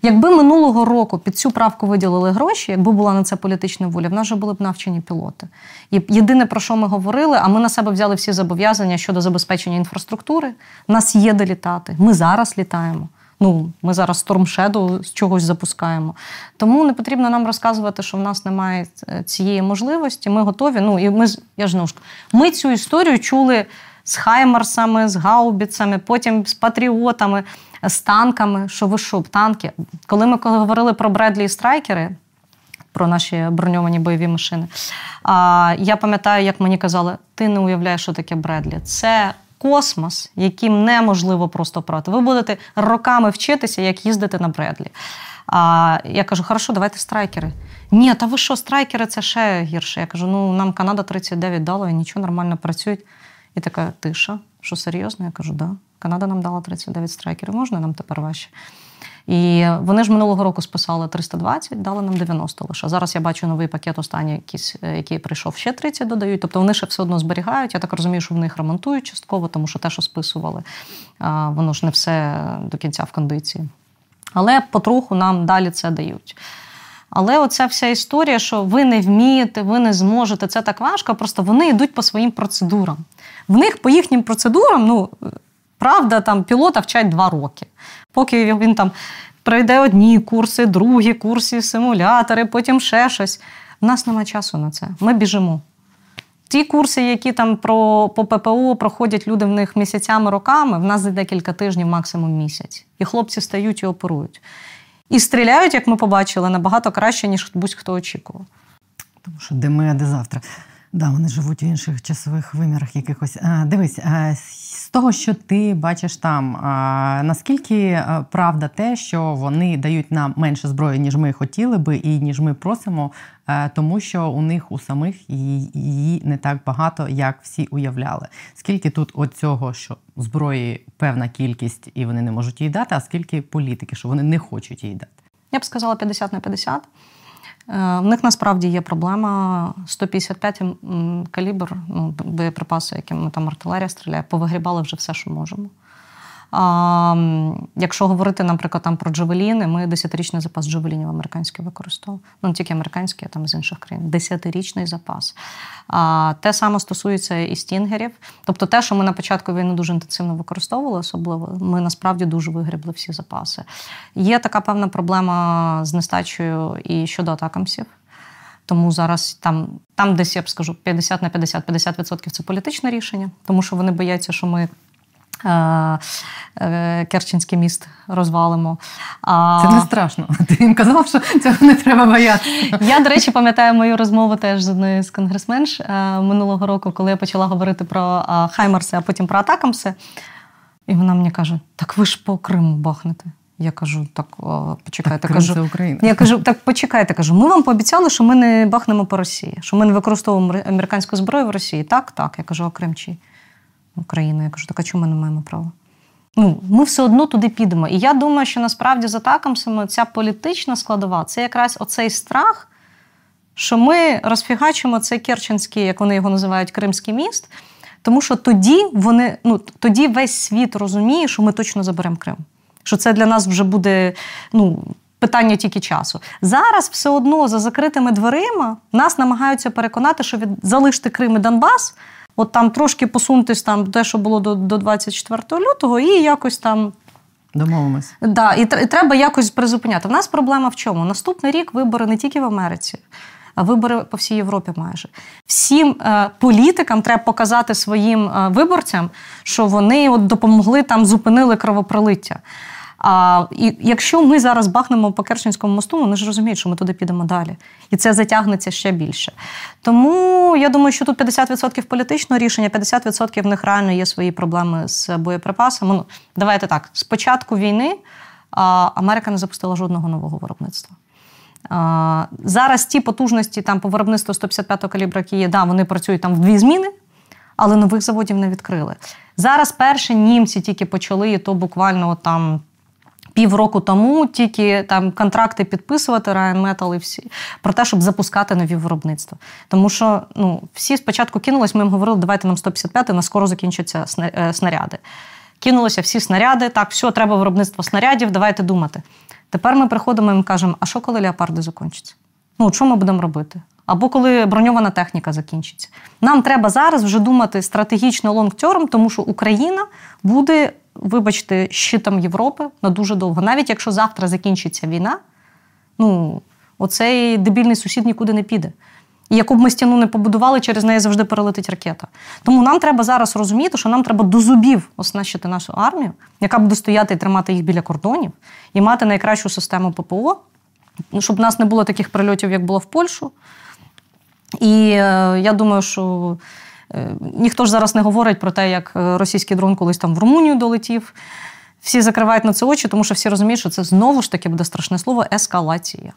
Speaker 8: Якби минулого року під цю правку виділили гроші, якби була на це політична воля, в нас вже були б навчені пілоти. І єдине, про що ми говорили, а ми на себе взяли всі зобов'язання щодо забезпечення інфраструктури. Нас є де літати. Ми зараз літаємо. Ну, ми зараз Storm Shadow з чогось запускаємо. Тому не потрібно нам розказувати, що в нас немає цієї можливості. Ми готові. Ну і ми я ж ми цю історію чули з Хаймарсами, з Гаубіцами, потім з патріотами, з танками. Що ви що, танки? Коли ми говорили про Бредлі і страйкери, про наші броньовані бойові машини, а я пам'ятаю, як мені казали, ти не уявляєш, що таке Бредлі. Це космос, яким неможливо просто прати. Ви будете роками вчитися, як їздити на Бредлі. А я кажу, хорошо, давайте страйкери. Ні, та ви що, страйкери це ще гірше. Я кажу, ну нам Канада 39 дала і нічого нормально працюють. І така тиша, що серйозно? Я кажу, да. Канада нам дала 39 страйкерів, можна нам тепер ваші? І вони ж минулого року списали 320, дали нам 90 лише. Зараз я бачу новий пакет останній, якийсь, е, який прийшов ще 30 додають. Тобто вони ще все одно зберігають. Я так розумію, що в них ремонтують частково, тому що те, що списували, воно ж не все до кінця в кондиції. Але потроху нам далі це дають. Але оця вся історія, що ви не вмієте, ви не зможете, це так важко, просто вони йдуть по своїм процедурам. В них по їхнім процедурам, ну, правда, там пілота вчать два роки. Поки він там пройде одні курси, другі курси, симулятори, потім ще щось. У нас немає часу на це. Ми біжимо. Ті курси, які там про по ППО проходять люди в них місяцями, роками, в нас за декілька тижнів, максимум місяць. І хлопці стають і оперують. І стріляють, як ми побачили, набагато краще, ніж будь-хто очікував.
Speaker 1: Тому що де ми, а де завтра. Да, вони живуть в інших часових вимірах якихось. А, Дивись, а, з того, що ти бачиш там, а, наскільки правда те, що вони дають нам менше зброї, ніж ми хотіли би, і ніж ми просимо, а, тому що у них у самих її не так багато, як всі уявляли. Скільки тут оцього, що зброї певна кількість, і вони не можуть її дати, а скільки політики, що вони не хочуть її дати?
Speaker 8: Я б сказала 50 на 50. Е, в них насправді є проблема 155 калібр, ну, боєприпаси, якими там артилерія стріляє, повигрібали вже все, що можемо. Якщо говорити, наприклад, там про джавеліни, ми десятирічний запас джавелінів американських використовували. Ну, не тільки американські, а там з інших країн. Десятирічний запас. А, Те саме стосується і стінгерів. Тобто, те, що ми на початку війни дуже інтенсивно використовували, особливо, ми насправді дуже вигрібли всі запаси. Є така певна проблема з нестачею і щодо атакамсів. Тому зараз там, там десь я б скажу 50 на 50, 50% це політичне рішення, тому що вони бояться, що ми Керченський міст розвалимо.
Speaker 1: Це не страшно. Ти їм казав, що цього не треба боятися.
Speaker 8: Я, до речі, пам'ятаю мою розмову теж з одною з конгресменш е, минулого року, коли я почала говорити про Хаймарси, а потім про Атакамси. І вона мені каже: так ви ж по Криму бахнете. Я кажу, так почекайте,
Speaker 1: так,
Speaker 8: кажу,
Speaker 1: це Україна.
Speaker 8: Я кажу, так почекайте, кажу. Ми вам пообіцяли, що ми не бахнемо по Росії, що ми не використовуємо американську зброю в Росії. Так, так. Я кажу, а Крим Україну. Я кажу, так а чому ми не маємо права? Ну, Ми все одно туди підемо. І я думаю, що насправді за атакамсами ця політична складова це якраз оцей страх, що ми розфігачимо цей Керченський, як вони його називають, Кримський міст. Тому що тоді вони, ну тоді весь світ розуміє, що ми точно заберемо Крим. Що це для нас вже буде ну, питання тільки часу. Зараз все одно за закритими дверима нас намагаються переконати, що від залишити Крим і Донбас от там трошки посунутись там те, що було до до 24 лютого, і якось там.
Speaker 1: Домовимось.
Speaker 8: Да, І треба якось призупиняти. У нас проблема в чому? Наступний рік вибори не тільки в Америці, а вибори по всій Європі майже. Всім е, політикам треба показати своїм е, виборцям, що вони от допомогли там, зупинили кровопролиття. А і якщо ми зараз бахнемо по Керченському мосту, вони ж розуміють, що ми туди підемо далі. І це затягнеться ще більше. Тому я думаю, що тут 50% політичного рішення, 50% в них реально є свої проблеми з боєприпасами. Ну, Давайте так: з початку війни Америка не запустила жодного нового виробництва. Зараз ті потужності там по виробництву 155-го калібра, які є, да, вони працюють там в дві зміни, але нових заводів не відкрили. Зараз перші німці тільки почали, і то буквально там півроку тому тільки там контракти підписувати Ryan Metal і всі про те, щоб запускати нові виробництва. Тому що ну, всі спочатку кинулись, ми їм говорили, давайте нам 155, на скоро закінчаться е, снаряди. Кинулися всі снаряди, так, все, треба виробництво снарядів, давайте думати. Тепер ми приходимо і кажемо, а що коли леопарди закінчаться? Ну, що ми будемо робити? Або коли броньована техніка закінчиться. Нам треба зараз вже думати стратегічно лонгтерм, тому що Україна буде, вибачте, щитом Європи на дуже довго. Навіть якщо завтра закінчиться війна, ну оцей дебільний сусід нікуди не піде. І яку б ми стіну не побудували, через неї завжди перелетить ракета. Тому нам треба зараз розуміти, що нам треба до зубів оснащити нашу армію, яка буде стояти і тримати їх біля кордонів, і мати найкращу систему ППО, щоб в нас не було таких прильотів, як було в Польщу. І е, я думаю, що е, ніхто ж зараз не говорить про те, як е, російський дрон колись там в Румунію долетів. Всі закривають на це очі, тому що всі розуміють, що це знову ж таки буде страшне слово ескалація.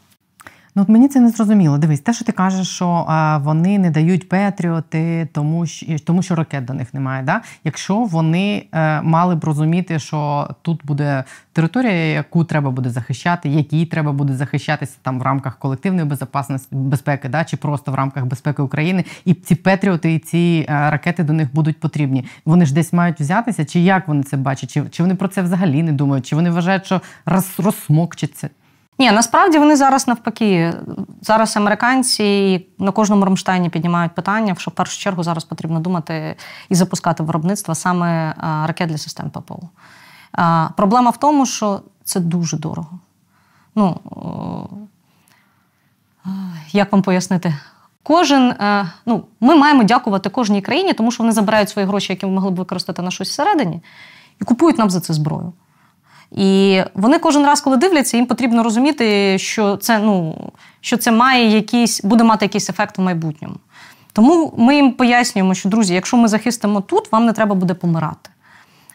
Speaker 1: Ну, от мені це не зрозуміло. Дивись, те, що ти кажеш, що а, вони не дають Петріоти, тому що тому що ракет до них немає. Да? Якщо вони е, мали б розуміти, що тут буде територія, яку треба буде захищати, які треба буде захищатися там в рамках колективної безпечності безпеки, да? чи просто в рамках безпеки України, і ці Петріоти і ці е, ракети до них будуть потрібні. Вони ж десь мають взятися, чи як вони це бачать, чи, чи вони про це взагалі не думають, чи вони вважають, що роз, розсмокчиться.
Speaker 8: Ні, насправді вони зараз навпаки. Зараз американці на кожному Рамштайні піднімають питання, що в першу чергу зараз потрібно думати і запускати виробництво саме ракет для систем ППО. Проблема в тому, що це дуже дорого. Ну, як вам пояснити? Кожен, е, ну, Ми маємо дякувати кожній країні, тому що вони забирають свої гроші, які ми могли б використати на щось всередині, і купують нам за це зброю. І вони кожен раз, коли дивляться, їм потрібно розуміти, що це ну, що це має якийсь, буде мати якийсь ефект в майбутньому. Тому ми їм пояснюємо, що друзі, якщо ми захистимо тут, вам не треба буде помирати.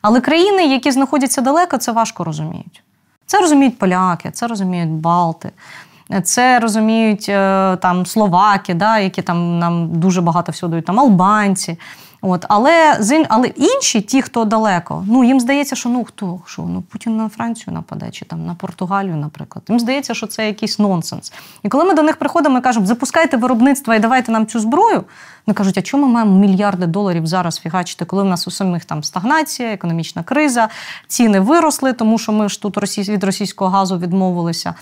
Speaker 8: Але країни, які знаходяться далеко, це важко розуміють. Це розуміють поляки, це розуміють Балти, це розуміють е, там словаки, да, які там нам дуже багато всього дають, там албанці. От, Але але інші, ті, хто далеко, ну їм здається, що ну хто що ну Путін на Францію нападе, чи там на Португалію, наприклад. Їм здається, що це якийсь нонсенс. І коли ми до них приходимо і кажемо, запускайте виробництво і давайте нам цю зброю, вони кажуть, а чому ми маємо мільярди доларів зараз фігачити, коли в нас у самих там стагнація, економічна криза, ціни виросли, тому що ми ж тут від російського газу відмовилися.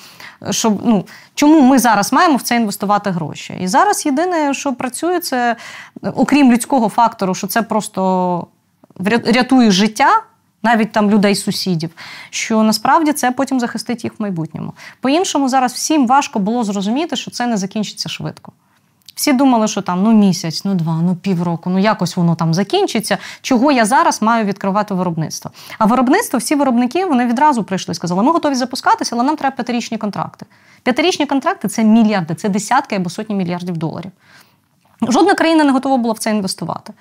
Speaker 8: Щоб, ну, Чому ми зараз маємо в це інвестувати гроші? І зараз єдине, що працює, це окрім людського фактору, що це просто рятує життя. Навіть там людей-сусідів, що насправді це потім захистить їх в майбутньому. По-іншому, зараз всім важко було зрозуміти, що це не закінчиться швидко. Всі думали, що там ну місяць, ну два, ну півроку, ну якось воно там закінчиться. Чого я зараз маю відкривати виробництво? А виробництво, всі виробники вони відразу прийшли і сказали, ми готові запускатися, але нам треба п'ятирічні контракти. П'ятирічні контракти це мільярди, це десятки або сотні мільярдів доларів. Жодна країна не готова була в це інвестувати.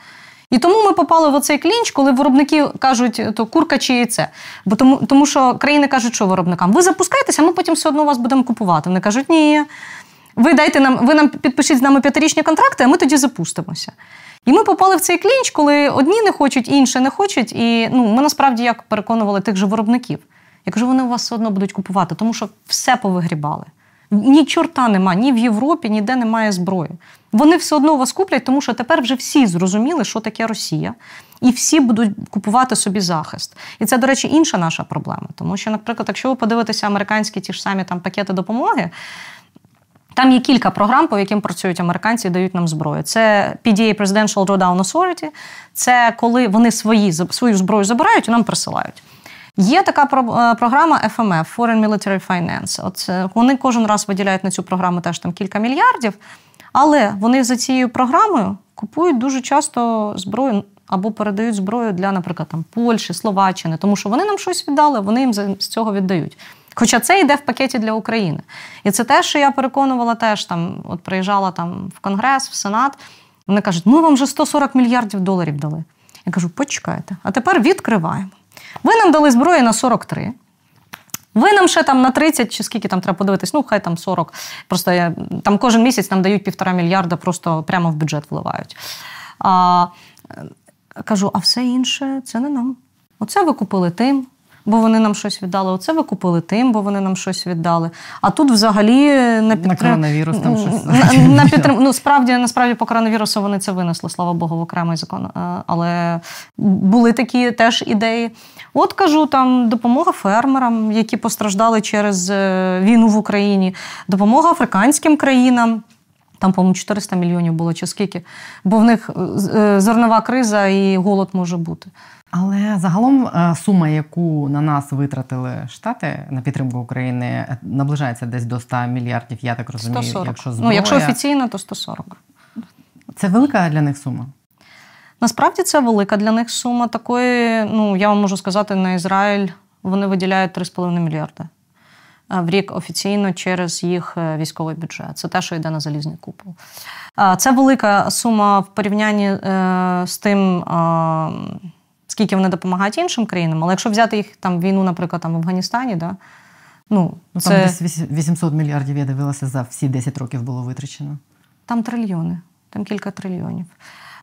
Speaker 8: І тому ми попали в оцей клінч, коли виробники кажуть, то курка чи яйце. Бо тому, тому що країни кажуть, що виробникам, ви запускаєтеся, ми потім все одно вас будемо купувати. Вони кажуть, ні. Ви дайте нам, ви нам підпишіть з нами п'ятирічні контракти, а ми тоді запустимося. І ми попали в цей клінч, коли одні не хочуть, інші не хочуть. І ну, ми насправді як переконували тих же виробників. Я кажу, вони у вас все одно будуть купувати, тому що все повигрібали. Ні чорта нема, ні в Європі, ніде немає зброї. Вони все одно вас куплять, тому що тепер вже всі зрозуміли, що таке Росія, і всі будуть купувати собі захист. І це, до речі, інша наша проблема. Тому що, наприклад, якщо ви подивитеся американські ті ж самі там пакети допомоги, там є кілька програм, по яким працюють американці і дають нам зброю. Це PDA Presidential Drawdown Authority, це коли вони свої, свою зброю забирають і нам присилають. Є така е, програма FMF Foreign Military Finance. От е, Вони кожен раз виділяють на цю програму теж там кілька мільярдів, але вони за цією програмою купують дуже часто зброю або передають зброю для, наприклад, там Польщі, Словаччини, тому що вони нам щось віддали, вони їм з цього віддають. Хоча це йде в пакеті для України. І це те, що я переконувала теж там, от приїжджала там в Конгрес, в Сенат. Вони кажуть, ми вам вже 140 мільярдів доларів дали. Я кажу, почекайте, а тепер відкриваємо. Ви нам дали зброї на 43. Ви нам ще там на 30, чи скільки там треба подивитись, ну хай там 40. Просто я, там кожен місяць нам дають півтора мільярда, просто прямо в бюджет вливають. А, Кажу, а все інше це не нам. Оце ви купили тим, бо вони нам щось віддали. Оце ви купили тим, бо вони нам щось віддали. А тут взагалі на підтрим...
Speaker 1: На коронавірус там щось.
Speaker 8: На, на підтрим... Ну, справді, насправді, по коронавірусу вони це винесли, слава Богу, в окремий закон. Е, але були такі теж ідеї. От кажу, там допомога фермерам, які постраждали через е, війну в Україні, допомога африканським країнам. Там, по-моєму, 400 мільйонів було чи скільки, бо в них е, зернова криза і голод може бути.
Speaker 1: Але загалом е, сума, яку на нас витратили штати на підтримку України, е, наближається десь до 100 мільярдів. Я так розумію,
Speaker 8: 140.
Speaker 1: якщо зброя...
Speaker 8: Ну, якщо офіційно, то 140.
Speaker 1: Це велика для них сума.
Speaker 8: Насправді це велика для них сума. Такої, ну я вам можу сказати, на Ізраїль вони виділяють 3,5 мільярди в рік офіційно через їх е, військовий бюджет. Це те, що йде на залізний купол. Це велика сума в порівнянні е, з тим, скільки вони допомагають іншим країнам. Але якщо взяти їх там війну, наприклад, там в Афганістані, да,
Speaker 1: ну, ну це... там десь 800 мільярдів я дивилася за всі 10 років було витрачено.
Speaker 8: Там трильйони, там кілька трильйонів.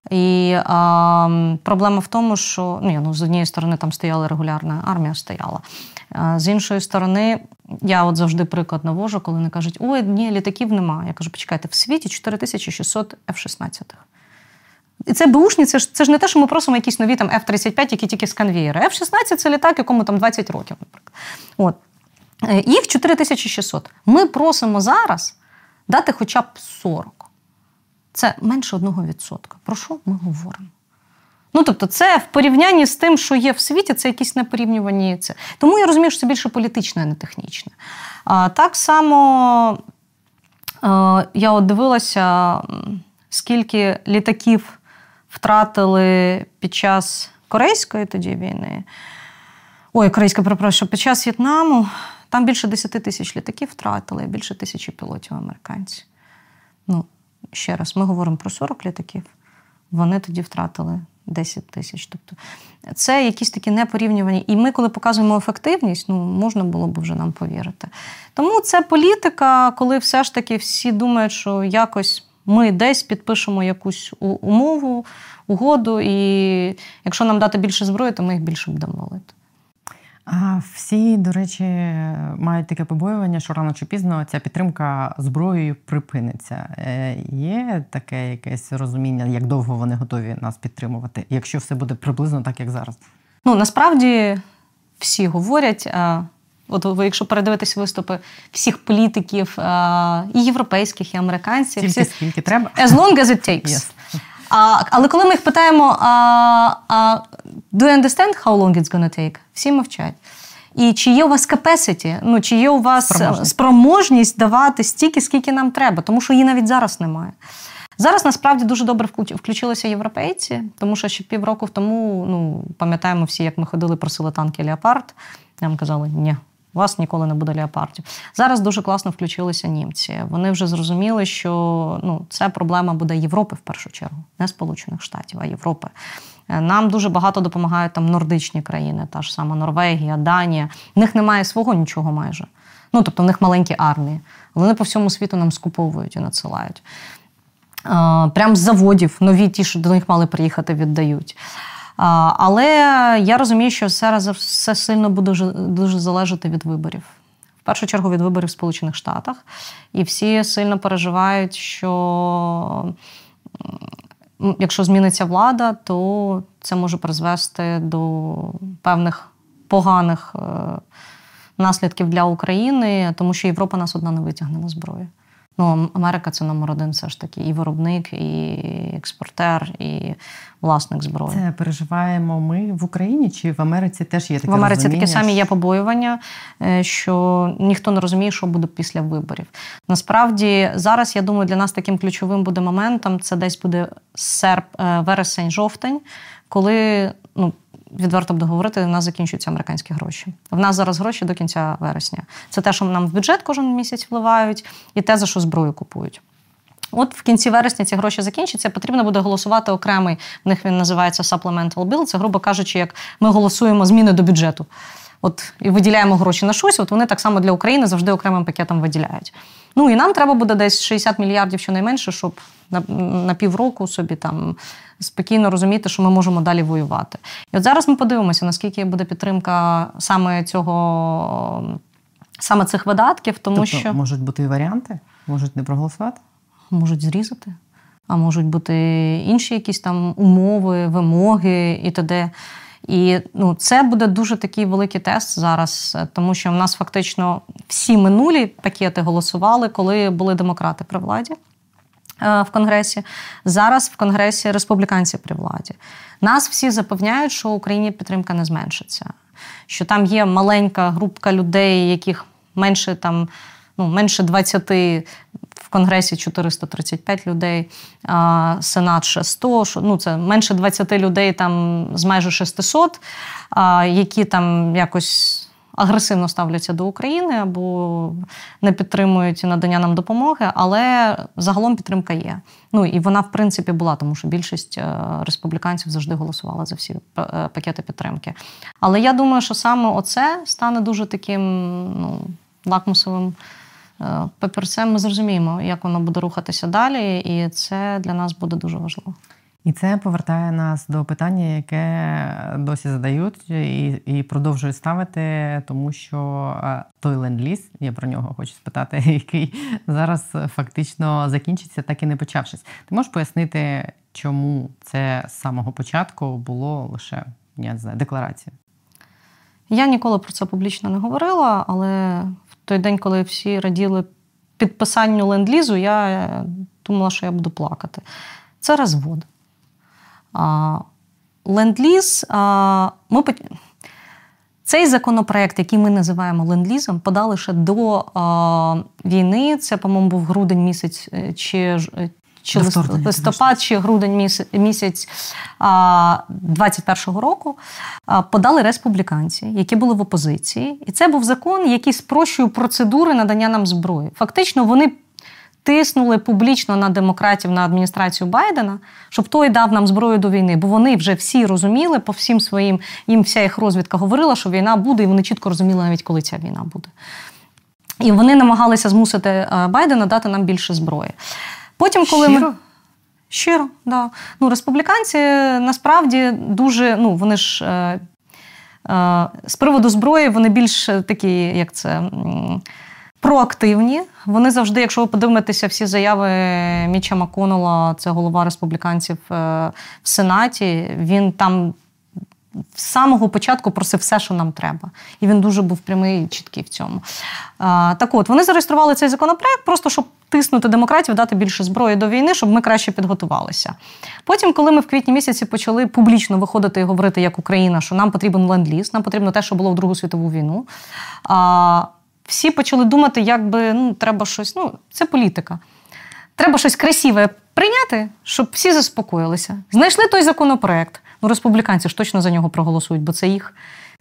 Speaker 8: І а, проблема в тому, що ну, ну, з однієї сторони там стояла регулярна армія, стояла. А, з іншої сторони, я от завжди приклад навожу, коли вони кажуть, ой, ні, літаків немає. Я кажу, почекайте, в світі 4600 F-16. І це Бушні, це ж це ж не те, що ми просимо якісь нові там F-35, які тільки з конвієра. F-16 це літак, якому там 20 років, наприклад. От. Е, їх 4600. Ми просимо зараз дати хоча б 40. Це менше 1%. Про що ми говоримо? Ну, тобто, це в порівнянні з тим, що є в світі, це якісь непорівнювані. Це. Тому я розумію, що це більше політичне, а не технічне. А, Так само а, я от дивилася, скільки літаків втратили під час Корейської тоді війни. Ой, корейська перепрошую, під час В'єтнаму там більше 10 тисяч літаків втратили, більше тисячі пілотів американців. Ну, ще раз, ми говоримо про 40 літаків, вони тоді втратили 10 тисяч. Тобто це якісь такі непорівнювані. І ми, коли показуємо ефективність, ну можна було б вже нам повірити. Тому це політика, коли все ж таки всі думають, що якось. Ми десь підпишемо якусь умову, угоду, і якщо нам дати більше зброї, то ми їх більше будемо валити.
Speaker 1: А всі, до речі, мають таке побоювання, що рано чи пізно ця підтримка зброєю припиниться. Е, є таке якесь розуміння, як довго вони готові нас підтримувати, якщо все буде приблизно так, як зараз?
Speaker 8: Ну насправді всі говорять. От ви, якщо передивитись виступи всіх політиків, і європейських, і американців,
Speaker 1: Тільки всі, скільки треба
Speaker 8: as long as it takes. Yes. А, Але коли ми їх питаємо, а, а, do you understand how long it's gonna take? Всі мовчать. І чи є у вас capacity, ну чи є у вас спроможність. спроможність давати стільки, скільки нам треба, тому що її навіть зараз немає. Зараз насправді дуже добре включилися європейці, тому що ще півроку тому, ну пам'ятаємо всі, як ми ходили, просили танки Леопард. Нам казали, ні, у вас ніколи не буде леопардів. Зараз дуже класно включилися німці. Вони вже зрозуміли, що ну, це проблема буде Європи в першу чергу, не Сполучених Штатів, а Європи. Е, нам дуже багато допомагають там нордичні країни, та ж сама Норвегія, Данія. В них немає свого нічого майже. Ну, тобто, в них маленькі армії. Але вони по всьому світу нам скуповують і надсилають. Е, прям з заводів нові ті, що до них мали приїхати, віддають. Але я розумію, що зараз все сильно буде дуже, залежати від виборів. В першу чергу від виборів в Сполучених Штатах. І всі сильно переживають, що якщо зміниться влада, то це може призвести до певних поганих е, наслідків для України, тому що Європа нас одна не витягне зброю. Ну, Америка це номер один, все ж таки, і виробник, і експортер, і власник зброї.
Speaker 1: Це переживаємо ми в Україні чи в Америці теж є таке
Speaker 8: в Америці
Speaker 1: розуміння?
Speaker 8: такі самі є побоювання, е, що ніхто не розуміє, що буде після виборів. Насправді, зараз я думаю, для нас таким ключовим буде моментом це десь буде серп, е, вересень, жовтень, коли ну відверто буду говорити, у нас закінчуються американські гроші. В нас зараз гроші до кінця вересня. Це те, що нам в бюджет кожен місяць вливають, і те, за що зброю купують. От в кінці вересня ці гроші закінчаться, потрібно буде голосувати окремий. В них він називається supplemental bill. Це, грубо кажучи, як ми голосуємо зміни до бюджету. От і виділяємо гроші на щось, от вони так само для України завжди окремим пакетом виділяють. Ну і нам треба буде десь 60 мільярдів щонайменше, щоб на, на півроку собі там спокійно розуміти, що ми можемо далі воювати. І от зараз ми подивимося, наскільки буде підтримка саме цього, саме цих видатків, тому
Speaker 1: тобто,
Speaker 8: що
Speaker 1: можуть бути і варіанти, можуть не проголосувати,
Speaker 8: можуть зрізати. А можуть бути інші якісь там умови, вимоги і т.д. І ну, це буде дуже такий великий тест зараз, тому що в нас фактично всі минулі пакети голосували, коли були демократи при владі. в Конгресі. Зараз в Конгресі республіканці при владі. Нас всі запевняють, що Україні підтримка не зменшиться, що там є маленька групка людей, яких менше там. Ну, менше 20 в Конгресі 435 людей, Сенат ще 100, ну це менше 20 людей там з майже 600, які там якось. Агресивно ставляться до України або не підтримують надання нам допомоги, але загалом підтримка є. Ну і вона, в принципі, була, тому що більшість е, республіканців завжди голосувала за всі е, пакети підтримки. Але я думаю, що саме оце стане дуже таким ну, лакмусовим Е, папірцем ми зрозуміємо, як воно буде рухатися далі, і це для нас буде дуже важливо.
Speaker 1: І це повертає нас до питання, яке досі задають і і продовжують ставити, тому що е, той ленд-ліз, я про нього хочу спитати, який зараз фактично закінчиться, так і не почавшись. Ти можеш пояснити, чому це з самого початку було лише я не знаю, декларація?
Speaker 8: Я ніколи про це публічно не говорила, але той день, коли всі раділи підписанню ленд-лізу, я думала, що я буду плакати. Це розвод. Ленд-ліз, ми цей законопроект, який ми називаємо ленд-лізом, подали ще до війни. Це, по-моєму, був грудень місяць е, чи чи листопад, чи грудень місяць 21-го року подали республіканці, які були в опозиції, і це був закон, який спрощує процедури надання нам зброї. Фактично, вони. Тиснули публічно на демократів на адміністрацію Байдена, щоб той дав нам зброю до війни, бо вони вже всі розуміли по всім своїм, їм вся їх розвідка говорила, що війна буде, і вони чітко розуміли навіть, коли ця війна буде. І вони намагалися змусити Байдена дати нам більше зброї. Потім, коли
Speaker 1: Щиро?
Speaker 8: ми. Щиро, да. Ну, республіканці насправді дуже, ну, вони ж е, е, з приводу зброї, вони більш такі, як це. Проактивні. Вони завжди, якщо ви подивитеся всі заяви Міча Маконела, це голова республіканців е, в Сенаті, він там з самого початку просив все, що нам треба. І він дуже був прямий і чіткий в цьому. Так от, вони зареєстрували цей законопроект, просто щоб тиснути демократів, дати більше зброї до війни, щоб ми краще підготувалися. Потім, коли ми в квітні місяці почали публічно виходити і говорити як Україна, що нам потрібен ленд-ліз, нам потрібно те, що було в Другу світову війну. Всі почали думати, як би ну, треба щось. Ну, це політика. Треба щось красиве прийняти, щоб всі заспокоїлися. Знайшли той законопроект. Ну, республіканці ж точно за нього проголосують, бо це їх.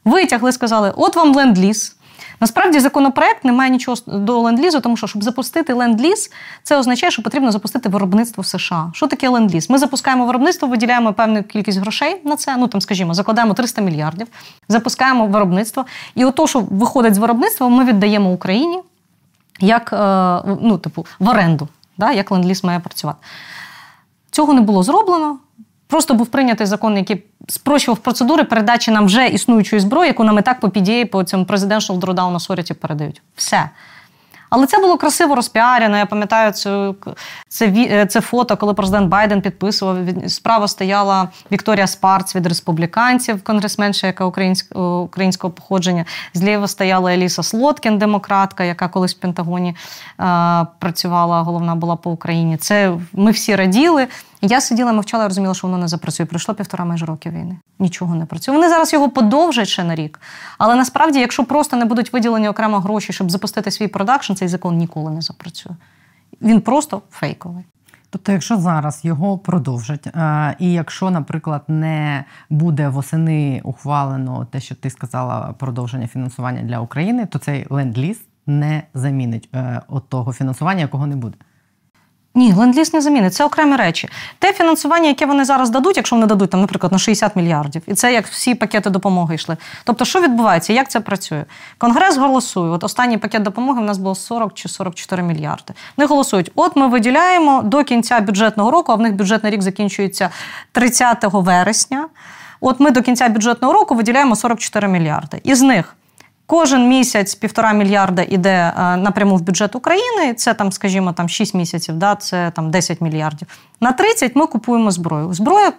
Speaker 8: Витягли, сказали: от вам ленд-ліз. Насправді законопроект не має нічого до ленд-лізу, тому що щоб запустити ленд-ліз, це означає, що потрібно запустити виробництво в США. Що таке ленд-ліз? Ми запускаємо виробництво, виділяємо певну кількість грошей на це. Ну там, скажімо, закладаємо 300 мільярдів, запускаємо виробництво. І ото, що виходить з виробництва, ми віддаємо Україні як е, ну, типу, в оренду, да, як ленд-ліз має працювати. Цього не було зроблено. Просто був прийнятий закон, який спрощував процедури передачі нам вже існуючої зброї, яку нам і так по PDA, по цьому Presidential Drawdown Authority передають. Все. Але це було красиво розпіарено. Я пам'ятаю це це, це фото, коли президент Байден підписував. Справа стояла Вікторія Спарц від республіканців, конгресменша, яка українського, українського походження. Зліва стояла Еліса Слоткін, демократка, яка колись в Пентагоні е, працювала, головна була по Україні. Це ми всі раділи. Я сиділа, мовчала, розуміла, що воно не запрацює. Пройшло півтора майже роки війни. Нічого не працює. Вони зараз його подовжать ще на рік. Але насправді, якщо просто не будуть виділені окремо гроші, щоб запустити свій продакшн, цей закон ніколи не запрацює. Він просто фейковий.
Speaker 1: Тобто, якщо зараз його продовжать, і якщо, наприклад, не буде восени ухвалено те, що ти сказала, продовження фінансування для України, то цей ленд-ліз не замінить е, того фінансування, якого не буде.
Speaker 8: Ні, ленд-ліз не замінить. Це окремі речі. Те фінансування, яке вони зараз дадуть, якщо вони дадуть, там, наприклад, на 60 мільярдів, і це як всі пакети допомоги йшли. Тобто, що відбувається? Як це працює? Конгрес голосує. От останній пакет допомоги в нас було 40 чи 44 мільярди. Вони голосують: от ми виділяємо до кінця бюджетного року, а в них бюджетний рік закінчується 30 вересня. От ми до кінця бюджетного року виділяємо 44 мільярди. Із них Кожен місяць півтора мільярда йде е, напряму в бюджет України. Це там, скажімо, там 6 місяців, да, це там 10 мільярдів. На 30 ми купуємо зброю. Зброю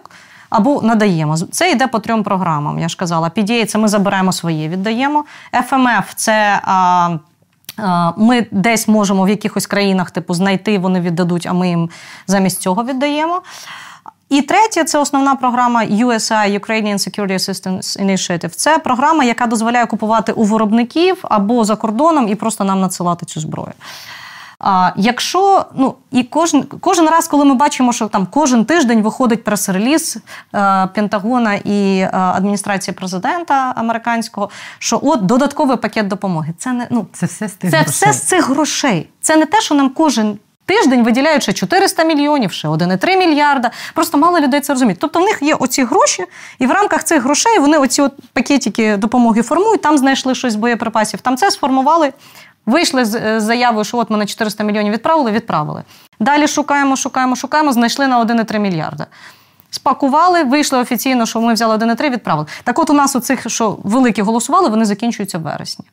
Speaker 8: або надаємо. Це йде по трьом програмам. Я ж казала, PDA – це ми забираємо своє, віддаємо. FMF – це а, Ми десь можемо в якихось країнах типу знайти, вони віддадуть, а ми їм замість цього віддаємо. І третє, це основна програма USI Ukrainian Security Assistance Initiative. Це програма, яка дозволяє купувати у виробників або за кордоном і просто нам надсилати цю зброю. А якщо ну і кожен кожен раз, коли ми бачимо, що там кожен тиждень виходить прес-реліз е, Пентагона і е, адміністрації президента американського, що от додатковий пакет допомоги. Це не ну
Speaker 1: це все з тих
Speaker 8: це
Speaker 1: грошей.
Speaker 8: все з цих грошей. Це не те, що нам кожен. Тиждень виділяють ще 400 мільйонів, ще 1,3 мільярда. Просто мало людей це розуміють. Тобто в них є оці гроші, і в рамках цих грошей вони оці от пакетики допомоги формують. Там знайшли щось з боєприпасів. Там це сформували. Вийшли з заявою, що от ми на 400 мільйонів відправили, відправили. Далі шукаємо, шукаємо, шукаємо, знайшли на 1,3 мільярда. Спакували, вийшли офіційно, що ми взяли 1,3, відправили. Так от у нас у цих, що великі голосували, вони закінчуються в вересні.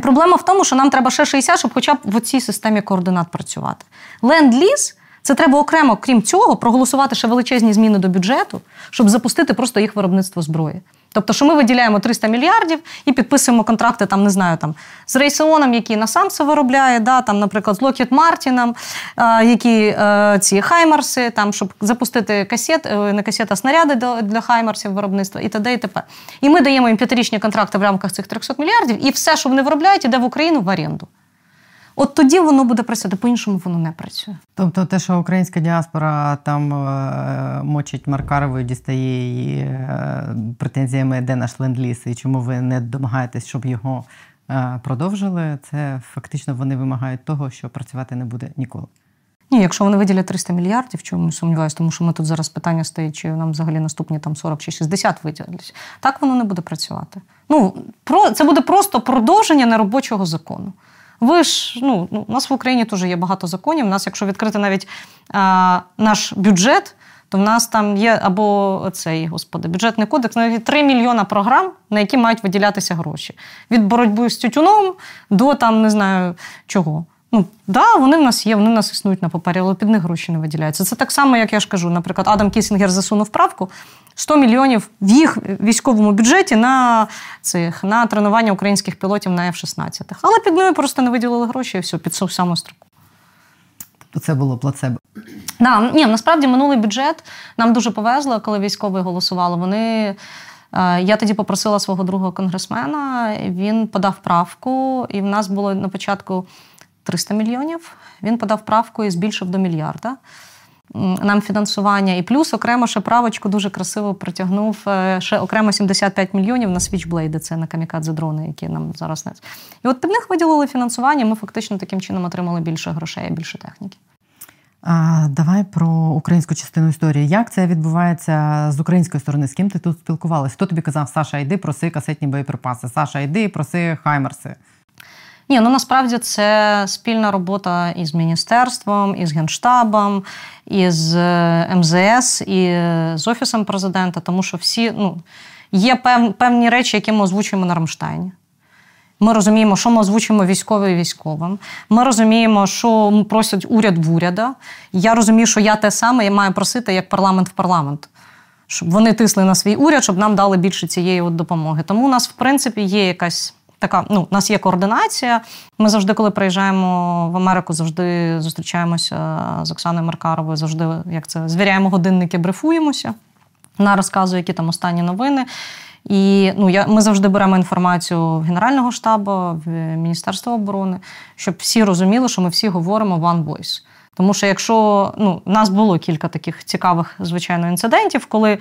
Speaker 8: Проблема в тому, що нам треба ще 60, щоб хоча б в цій системі координат працювати. Ленд-ліз це треба окремо, крім цього, проголосувати ще величезні зміни до бюджету, щоб запустити просто їх виробництво зброї. Тобто, що ми виділяємо 300 мільярдів і підписуємо контракти там, не знаю, там з Рейсеоном, який на сам виробляє, да, там, наприклад, з Lockheed Martin, е, які е, ці Хаймарси, там, щоб запустити касет, е, не касет, а снаряди для Хаймарсів виробництва і т.д. і т.п. І ми даємо їм п'ятирічні контракти в рамках цих 300 мільярдів, і все, що вони виробляють, іде в Україну в оренду. От тоді воно буде працювати, по-іншому воно не працює.
Speaker 1: Тобто, те, що українська діаспора там е, мочить Маркаровою, дістає її е, претензіями, де наш ленд-ліз і чому ви не домагаєтесь, щоб його е, продовжили, це фактично вони вимагають того, що працювати не буде ніколи.
Speaker 8: Ні, якщо вони виділять 300 мільярдів, чому не сумніваюся, тому що ми тут зараз питання стоїть, чи нам взагалі наступні там 40 чи 60 виділять. Так воно не буде працювати. Ну, про це буде просто продовження неробочого закону. Ви ж ну, у нас в Україні теж є багато законів. У нас, якщо відкрити навіть а, наш бюджет, то в нас там є або цей господи, бюджетний кодекс, навіть 3 мільйона програм, на які мають виділятися гроші. Від боротьби з тютюном до там не знаю чого. Ну, да, вони в нас є, вони в нас існують на папері, але під них гроші не виділяються. Це так само, як я ж кажу, наприклад, Адам Кінзінгер засунув правку 100 мільйонів в їх військовому бюджеті на цих на тренування українських пілотів на F-16. Але під ними просто не виділили гроші і все, під цю саму строку.
Speaker 1: Тобто це було плацебо.
Speaker 8: Да, ні, насправді минулий бюджет нам дуже повезло, коли військові голосували. Вони. Е, я тоді попросила свого другого конгресмена, він подав правку, і в нас було на початку 300 мільйонів. Він подав правку і збільшив до мільярда нам фінансування. І плюс окремо ще правочку дуже красиво притягнув е, ще окремо 75 мільйонів на свічблейди, це на камікадзе дрони, які нам зараз не. І от під них виділили фінансування. Ми фактично таким чином отримали більше грошей, більше техніки.
Speaker 1: А, Давай про українську частину історії. Як це відбувається з української сторони? З ким ти тут спілкувалась? Хто тобі казав, Саша, йди, проси касетні боєприпаси? Саша, йди, проси хаймерси.
Speaker 8: Ні, ну насправді це спільна робота із міністерством, із генштабом, із е, МЗС і з офісом президента, тому що всі ну є певні речі, які ми озвучуємо на Рамштайні. Ми розуміємо, що ми озвучуємо військовим і військовим. Ми розуміємо, що просять уряд в уряда. Я розумію, що я те саме я маю просити як парламент в парламент, щоб вони тисли на свій уряд, щоб нам дали більше цієї от допомоги. Тому у нас, в принципі, є якась така. Ну, у нас є координація. Ми завжди, коли приїжджаємо в Америку, завжди зустрічаємося з Оксаною Маркаровою, завжди як це звіряємо годинники, брифуємося. Вона розказує, які там останні новини. І ну, я, ми завжди беремо інформацію в Генерального штабу, в Міністерство оборони, щоб всі розуміли, що ми всі говоримо one voice. Тому що якщо ну, у нас було кілька таких цікавих, звичайно, інцидентів, коли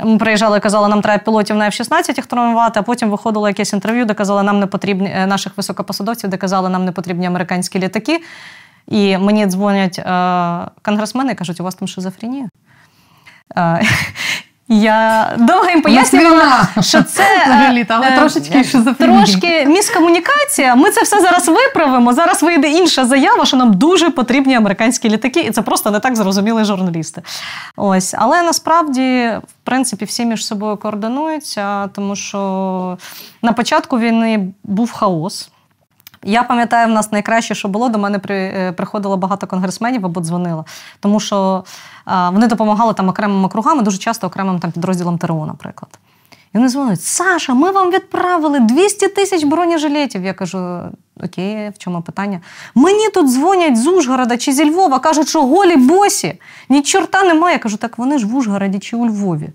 Speaker 8: ми приїжджали і казали, нам треба пілотів на F-16 їх тренувати, а потім виходило якесь інтерв'ю, де казали, нам не потрібні е, наших високопосадовців, де казали, нам не потрібні американські літаки. І мені дзвонять е, конгресмени і кажуть, у вас там шизофренія. Е, я довго їм пояснювала, що це
Speaker 1: е, але трошечки
Speaker 8: трошки міскомунікація. Ми це все зараз виправимо. Зараз вийде інша заява, що нам дуже потрібні американські літаки, і це просто не так зрозуміли журналісти. Ось, але насправді, в принципі, всі між собою координуються, тому що на початку війни був хаос. Я пам'ятаю, в нас найкраще, що було, до мене при, е, приходило багато конгресменів або дзвонило, тому що а, вони допомагали там окремими кругами, дуже часто окремим там підрозділам ТРО, наприклад. І вони дзвонять: Саша, ми вам відправили 200 тисяч бронежилетів. Я кажу: Окей, в чому питання? Мені тут дзвонять з Ужгорода чи зі Львова, кажуть, що голі босі, ні чорта немає. Я кажу, так вони ж в Ужгороді чи у Львові.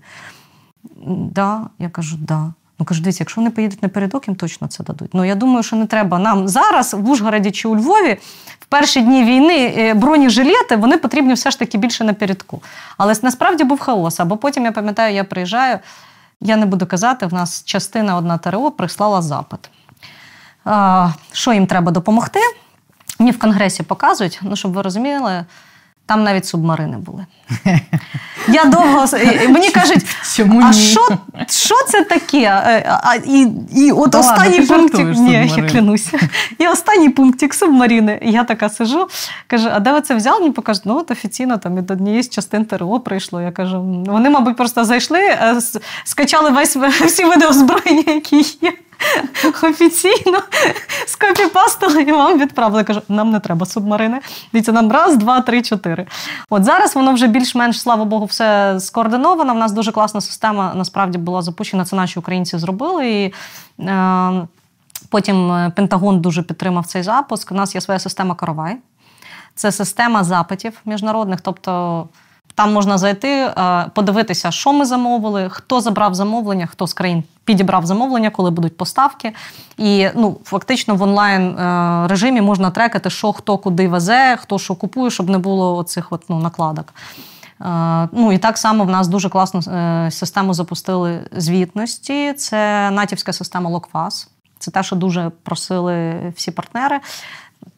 Speaker 8: Да, Я кажу, да. Ну кажу, дивіться, якщо вони поїдуть напередок, їм точно це дадуть. Ну я думаю, що не треба нам зараз в Ужгороді чи у Львові в перші дні війни е, бронежилети, вони потрібні все ж таки більше напередку. Але насправді був хаос. Або потім я пам'ятаю, я приїжджаю, я не буду казати, в нас частина одна ТРО прислала запит. Що їм треба допомогти? Мені в Конгресі показують, ну щоб ви розуміли. Там навіть субмарини були. Я довго мені кажуть, Чому а що що це таке? Е, а, І і от Та останній ладно, пунктик. Ні, я клянуся. І останній пунктик субмарини. Я така сижу, кажу, а де ви це взяли? Мені покажуть, ну от офіційно там від однієї з частин ТРО прийшло. Я кажу, вони, мабуть, просто зайшли, е, скачали весь всі види озброєння, які є. Офіційно скопіпастили і вам відправили. Кажу, нам не треба субмарини. Дивіться, нам раз, два, три, чотири. От зараз воно вже більш-менш, слава Богу, все скоординовано. В нас дуже класна система насправді була запущена. Це наші українці зробили. І, е, Потім е, Пентагон дуже підтримав цей запуск. У нас є своя система Каравай. Це система запитів міжнародних. тобто там можна зайти, е, подивитися, що ми замовили, хто забрав замовлення, хто з країн підібрав замовлення, коли будуть поставки. І ну, фактично в онлайн е, режимі можна трекати, що хто куди везе, хто що купує, щоб не було цих от, ну, накладок. Е, ну і так само в нас дуже класну систему запустили звітності. Це натівська система Локфас. Це те, що дуже просили всі партнери.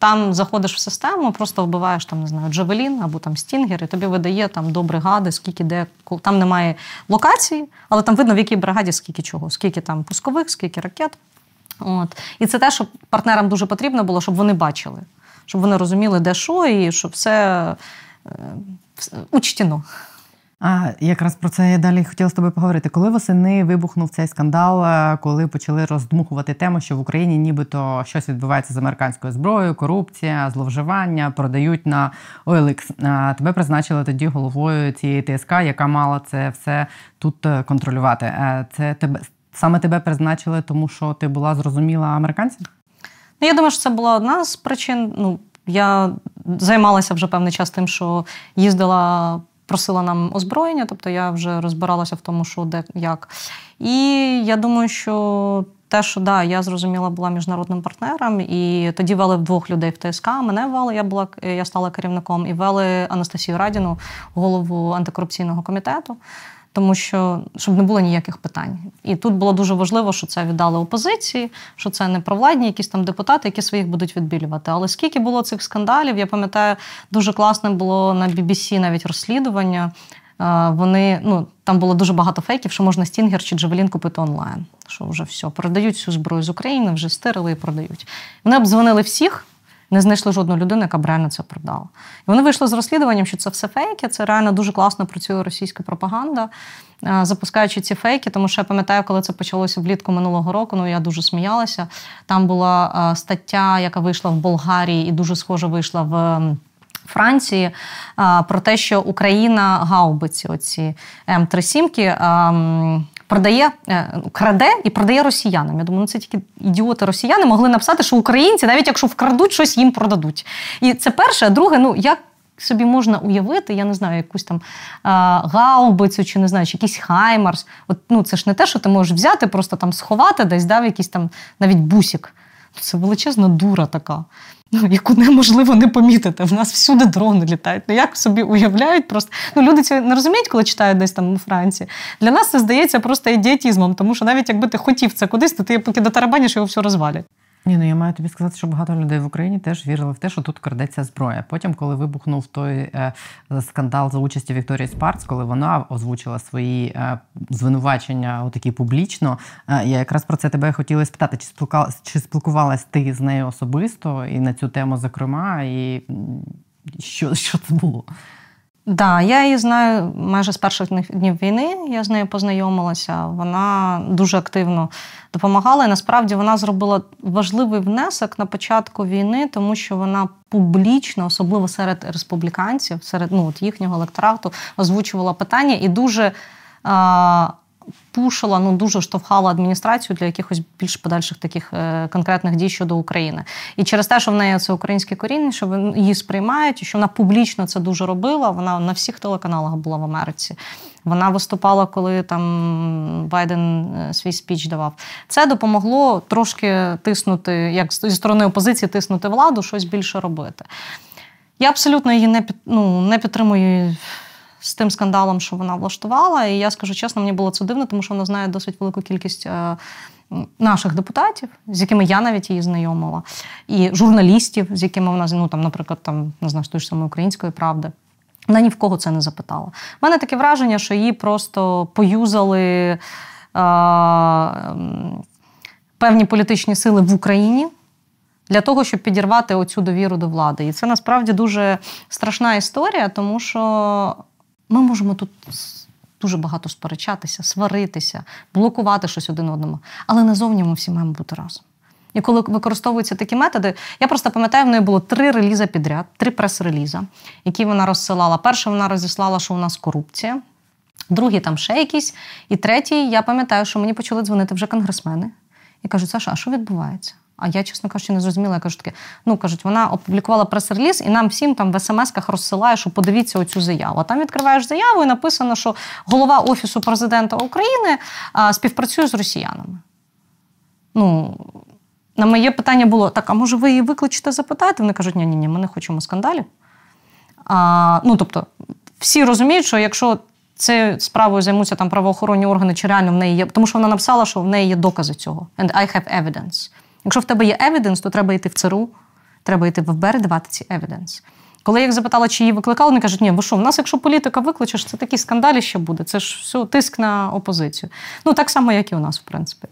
Speaker 8: Там заходиш в систему, просто вбиваєш там, не знаю, Джавелін або там Стінгер, і тобі видає там до бригади, скільки де. Там немає локації, але там видно, в якій бригаді скільки чого, скільки там пускових, скільки ракет. От. І це те, що партнерам дуже потрібно було, щоб вони бачили, щоб вони розуміли, де що, і щоб все е, учтено.
Speaker 1: А якраз про це я далі хотіла з тобою поговорити. Коли восени вибухнув цей скандал, е, коли почали роздмухувати тему, що в Україні нібито щось відбувається з американською зброєю, корупція, зловживання, продають на OLX. Тебе призначили тоді головою цієї ТСК, яка мала це все тут е, контролювати. Е, це тебе саме тебе призначили, тому що ти була зрозуміла американцям?
Speaker 8: Ну, я думаю, що це була одна з причин. Ну я займалася вже певний час тим, що їздила просила нам озброєння, тобто я вже розбиралася в тому, що де як. І я думаю, що. Те, що да, я зрозуміла, була міжнародним партнером, і тоді вели двох людей в ТСК. Мене вели, я була я стала керівником, і вели Анастасію Радіну, голову антикорупційного комітету тому що щоб не було ніяких питань. І тут було дуже важливо, що це віддали опозиції, що це не провладні, якісь там депутати, які своїх будуть відбілювати. Але скільки було цих скандалів, я пам'ятаю, дуже класне було на BBC навіть розслідування. Вони ну там було дуже багато фейків, що можна Стінгер чи Джавелін купити онлайн. Що вже все, продають всю зброю з України, вже стирили і продають. Вони обдзвонили всіх не знайшли жодну людину, яка б реально це продала. І вони вийшли з розслідуванням, що це все фейки. Це реально дуже класно працює російська пропаганда, е, запускаючи ці фейки. Тому що я пам'ятаю, коли це почалося влітку минулого року. Ну я дуже сміялася. Там була е, стаття, яка вийшла в Болгарії, і дуже схоже вийшла в. Франції про те, що Україна гаубиці, оці М37, продає, е, краде і продає росіянам. Я думаю, ну це тільки ідіоти росіяни могли написати, що українці, навіть якщо вкрадуть, щось їм продадуть. І це перше, а друге, ну як. Собі можна уявити, я не знаю, якусь там а, гаубицю чи не знаю, чи якийсь хаймарс. От, ну, Це ж не те, що ти можеш взяти, просто там сховати, десь дав якийсь там навіть бусік. Це величезна дура така ну, яку неможливо не помітити. В нас всюди дрони літають. Ну як собі уявляють просто. Ну, Люди це не розуміють, коли читають десь там у Франції. Для нас це здається просто ідіотізмом, тому що навіть якби ти хотів це кудись, то ти поки дотарабаниш, його все розвалять.
Speaker 1: Ні, ну я маю тобі сказати, що багато людей в Україні теж вірили в те, що тут крадеться зброя. Потім, коли вибухнув той е, скандал за участі Вікторії Спарц, коли вона озвучила свої е, звинувачення отакі публічно, е, я якраз про це тебе хотіла спитати, чи спілкувалась, чи спілкувалась ти з нею особисто і на цю тему, зокрема, і що, що це було?
Speaker 8: Так, да, я її знаю майже з перших днів війни. Я з нею познайомилася. Вона дуже активно допомагала. І насправді вона зробила важливий внесок на початку війни, тому що вона публічно, особливо серед республіканців, серед ну, от їхнього електорату, озвучувала питання і дуже пушила, ну дуже штовхала адміністрацію для якихось більш подальших таких е, конкретних дій щодо України. І через те, що в неї це українське коріння, що її сприймають, і що вона публічно це дуже робила. Вона на всіх телеканалах була в Америці. Вона виступала, коли там Байден е, свій спіч давав. Це допомогло трошки тиснути, як зі сторони опозиції, тиснути владу, щось більше робити. Я абсолютно її не під, ну, не підтримую з тим скандалом, що вона влаштувала. І я скажу чесно, мені було це дивно, тому що вона знає досить велику кількість е, наших депутатів, з якими я навіть її знайомила, і журналістів, з якими вона ну, там, наприклад, там не знаю, ж самої української правди. Вона ні в кого це не запитала. У мене таке враження, що її просто поюзали. А, певні політичні сили в Україні для того, щоб підірвати оцю довіру до влади. І це насправді дуже страшна історія, тому що ми можемо тут дуже багато сперечатися, сваритися, блокувати щось один одному, але назовні ми всі маємо бути разом. І коли використовуються такі методи, я просто пам'ятаю, в неї було три реліза підряд, три прес-реліза, які вона розсилала. Перше, вона розіслала, що у нас корупція, другий там ще якийсь. І третій, я пам'ятаю, що мені почали дзвонити вже конгресмени і кажуть, Саша, а що відбувається? А я, чесно кажучи, не зрозуміла. Я кажу таке, ну кажуть, вона опублікувала прес-реліз і нам всім там в смс-ках розсилає, що подивіться оцю заяву. А там відкриваєш заяву і написано, що голова Офісу президента України а, співпрацює з росіянами. Ну, на моє питання було: так, а може ви її викличете, запитаєте? Вони кажуть, ні, ні, ні, ми не хочемо скандалів. А, Ну, тобто, всі розуміють, що якщо цією справою займуться там правоохоронні органи, чи реально в неї є, тому що вона написала, що в неї є докази цього. And I have evidence. Якщо в тебе є евіденс, то треба йти в ЦРУ, треба йти в ФБР, давати ці евіденс. Коли я їх запитала, чи її викликали, вони кажуть, ні, ви що, в нас, якщо політика викличеш, це такі скандалі ще буде. Це ж все тиск на опозицію. Ну, так само, як і у нас, в принципі.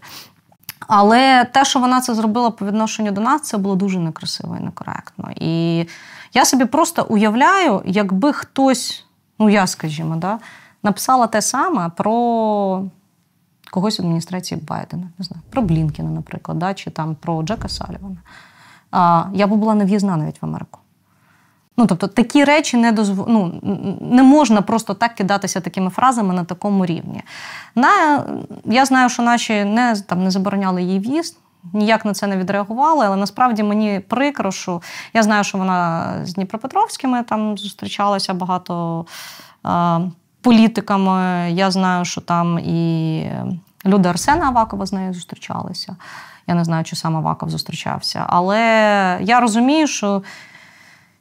Speaker 8: Але те, що вона це зробила по відношенню до нас, це було дуже некрасиво і некоректно. І я собі просто уявляю, якби хтось, ну я скажімо, да, написала те саме про когось в адміністрації Байдена, не знаю, про Блінкіна, наприклад, да, чи там про Джека Салівана. А, Я би була нев'їзна навіть в Америку. Ну, тобто такі речі не дозв... ну, не можна просто так кидатися такими фразами на такому рівні. На... Я знаю, що наші не там, не забороняли її в'їзд, ніяк на це не відреагували, але насправді мені прикро, що я знаю, що вона з Дніпропетровськими там зустрічалася багато політиками. Я знаю, що там і люди Арсена Авакова з нею зустрічалися. Я не знаю, чи сам Аваков зустрічався. Але я розумію, що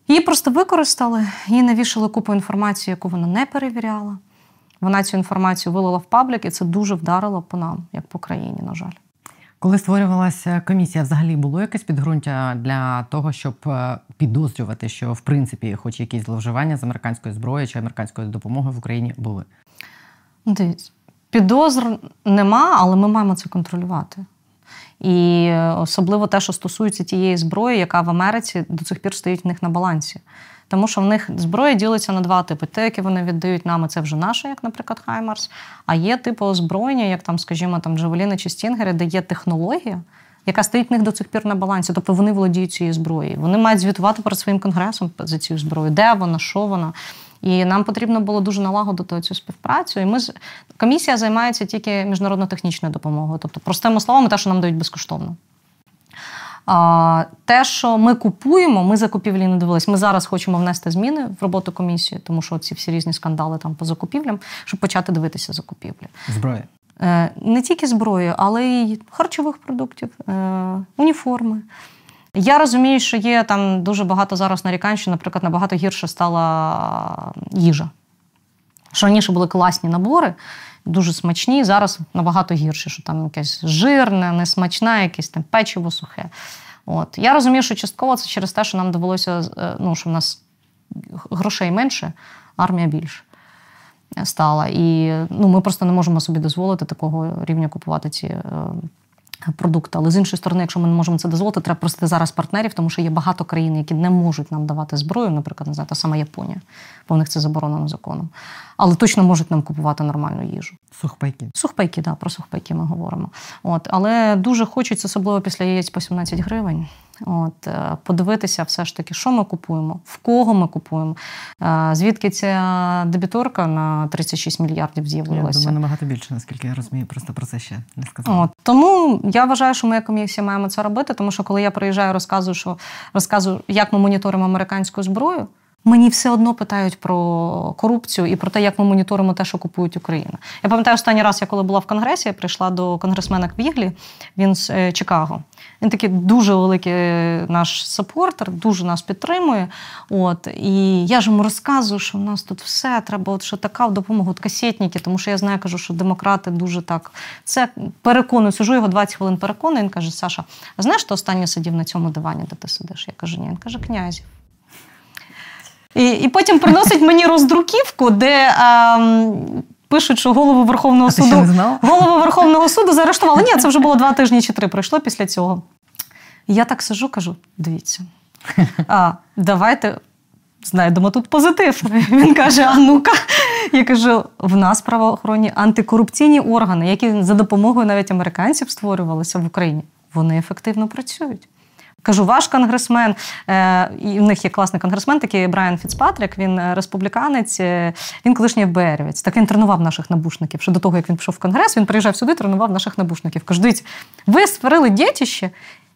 Speaker 8: її просто використали, їй навішали купу інформації, яку вона не перевіряла. Вона цю інформацію вилила в паблік, і це дуже вдарило по нам, як по країні, на жаль.
Speaker 1: Коли створювалася комісія, взагалі було якесь підґрунтя для того, щоб е, підозрювати, що в принципі, хоч якісь зловживання з американської зброї чи американської допомоги в Україні були?
Speaker 8: Дивіться, підозр нема, але ми маємо це контролювати. І особливо те, що стосується тієї зброї, яка в Америці до цих пір стоїть в них на балансі. Тому що в них зброя ділиться на два типи: те, яке вони віддають нам, це вже наше, як, наприклад, Хаймарс. А є типу озброєння, як там, скажімо, там Джавеліни чи Стінгери, де є технологія, яка стоїть в них до цих пір на балансі. Тобто вони володіють цією зброєю. Вони мають звітувати перед своїм конгресом за цю зброю, де вона, що вона. І нам потрібно було дуже налагодити цю співпрацю. І ми комісія займається тільки міжнародно-технічною допомогою, тобто, простими словами, те, що нам дають безкоштовно. А, Те, що ми купуємо, ми закупівлі не дивились. Ми зараз хочемо внести зміни в роботу комісії, тому що ці всі різні скандали там по закупівлям, щоб почати дивитися закупівлі.
Speaker 1: Зброя.
Speaker 8: Е, не тільки зброї, але й харчових продуктів, е, уніформи. Я розумію, що є там дуже багато зараз нарікань, що, наприклад, набагато гірше стала їжа. Що раніше були класні набори, дуже смачні, зараз набагато гірше, що там якесь жирне, несмачне, якесь там печиво сухе. От. Я розумію, що частково це через те, що нам довелося, е, ну, що в нас грошей менше, армія більше стала. І ну, ми просто не можемо собі дозволити такого рівня купувати ці е, продукти. Але з іншої сторони, якщо ми не можемо це дозволити, треба просити зараз партнерів, тому що є багато країн, які не можуть нам давати зброю, наприклад, не знаю, та сама Японія, бо в них це заборонено законом. Але точно можуть нам купувати нормальну їжу.
Speaker 1: Сухпайки.
Speaker 8: Сухпайки, да, про сухпайки ми говоримо. От, Але дуже хочеться, особливо після яєць по 17 гривень. От, е, Подивитися, все ж таки, що ми купуємо, в кого ми купуємо. Е, звідки ця дебіторка на 36 мільярдів з'явилася?
Speaker 1: Я думаю, набагато більше, наскільки я розумію, просто про це ще не сказала.
Speaker 8: От, Тому я вважаю, що ми як комісія маємо це робити, тому що коли я приїжджаю, розказую, що розказую, як ми моніторимо американську зброю. Мені все одно питають про корупцію і про те, як ми моніторимо те, що купують Україна. Я пам'ятаю, останній раз, я коли була в Конгресі, я прийшла до конгресмена Квіглі, він з е, Чикаго. Він такий дуже великий наш сапортер, дуже нас підтримує. От І я ж йому розказую, що в нас тут все, треба от що така допомога, от касетники, тому що я знаю, кажу, що демократи дуже так. Це переконую, сижу його 20 хвилин переконую. Він каже: Саша, а знаєш, хто останній сидів на цьому дивані, де ти сидиш? Я кажу, ні, він каже, князів. І і потім приносить мені роздруківку, де а, пишуть, що голову Верховного
Speaker 1: а
Speaker 8: суду голову Верховного суду заарештували. Ні, це вже було два тижні чи три пройшло після цього. Я так сижу, кажу: дивіться, а, давайте знайдемо тут позитив. Він каже: А ну-ка, я кажу: в нас правоохоронні антикорупційні органи, які за допомогою навіть американців створювалися в Україні, вони ефективно працюють. Кажу, ваш конгресмен, е, і в них є класний конгресмен, такий Брайан Фіцпатрік, він е, республіканець, е, він колишній ФБРівець. Так він тренував наших набушників. Що до того, як він пішов в конгрес, він приїжджав сюди, тренував наших набушників. Кажу, дивіться, ви створили дітище,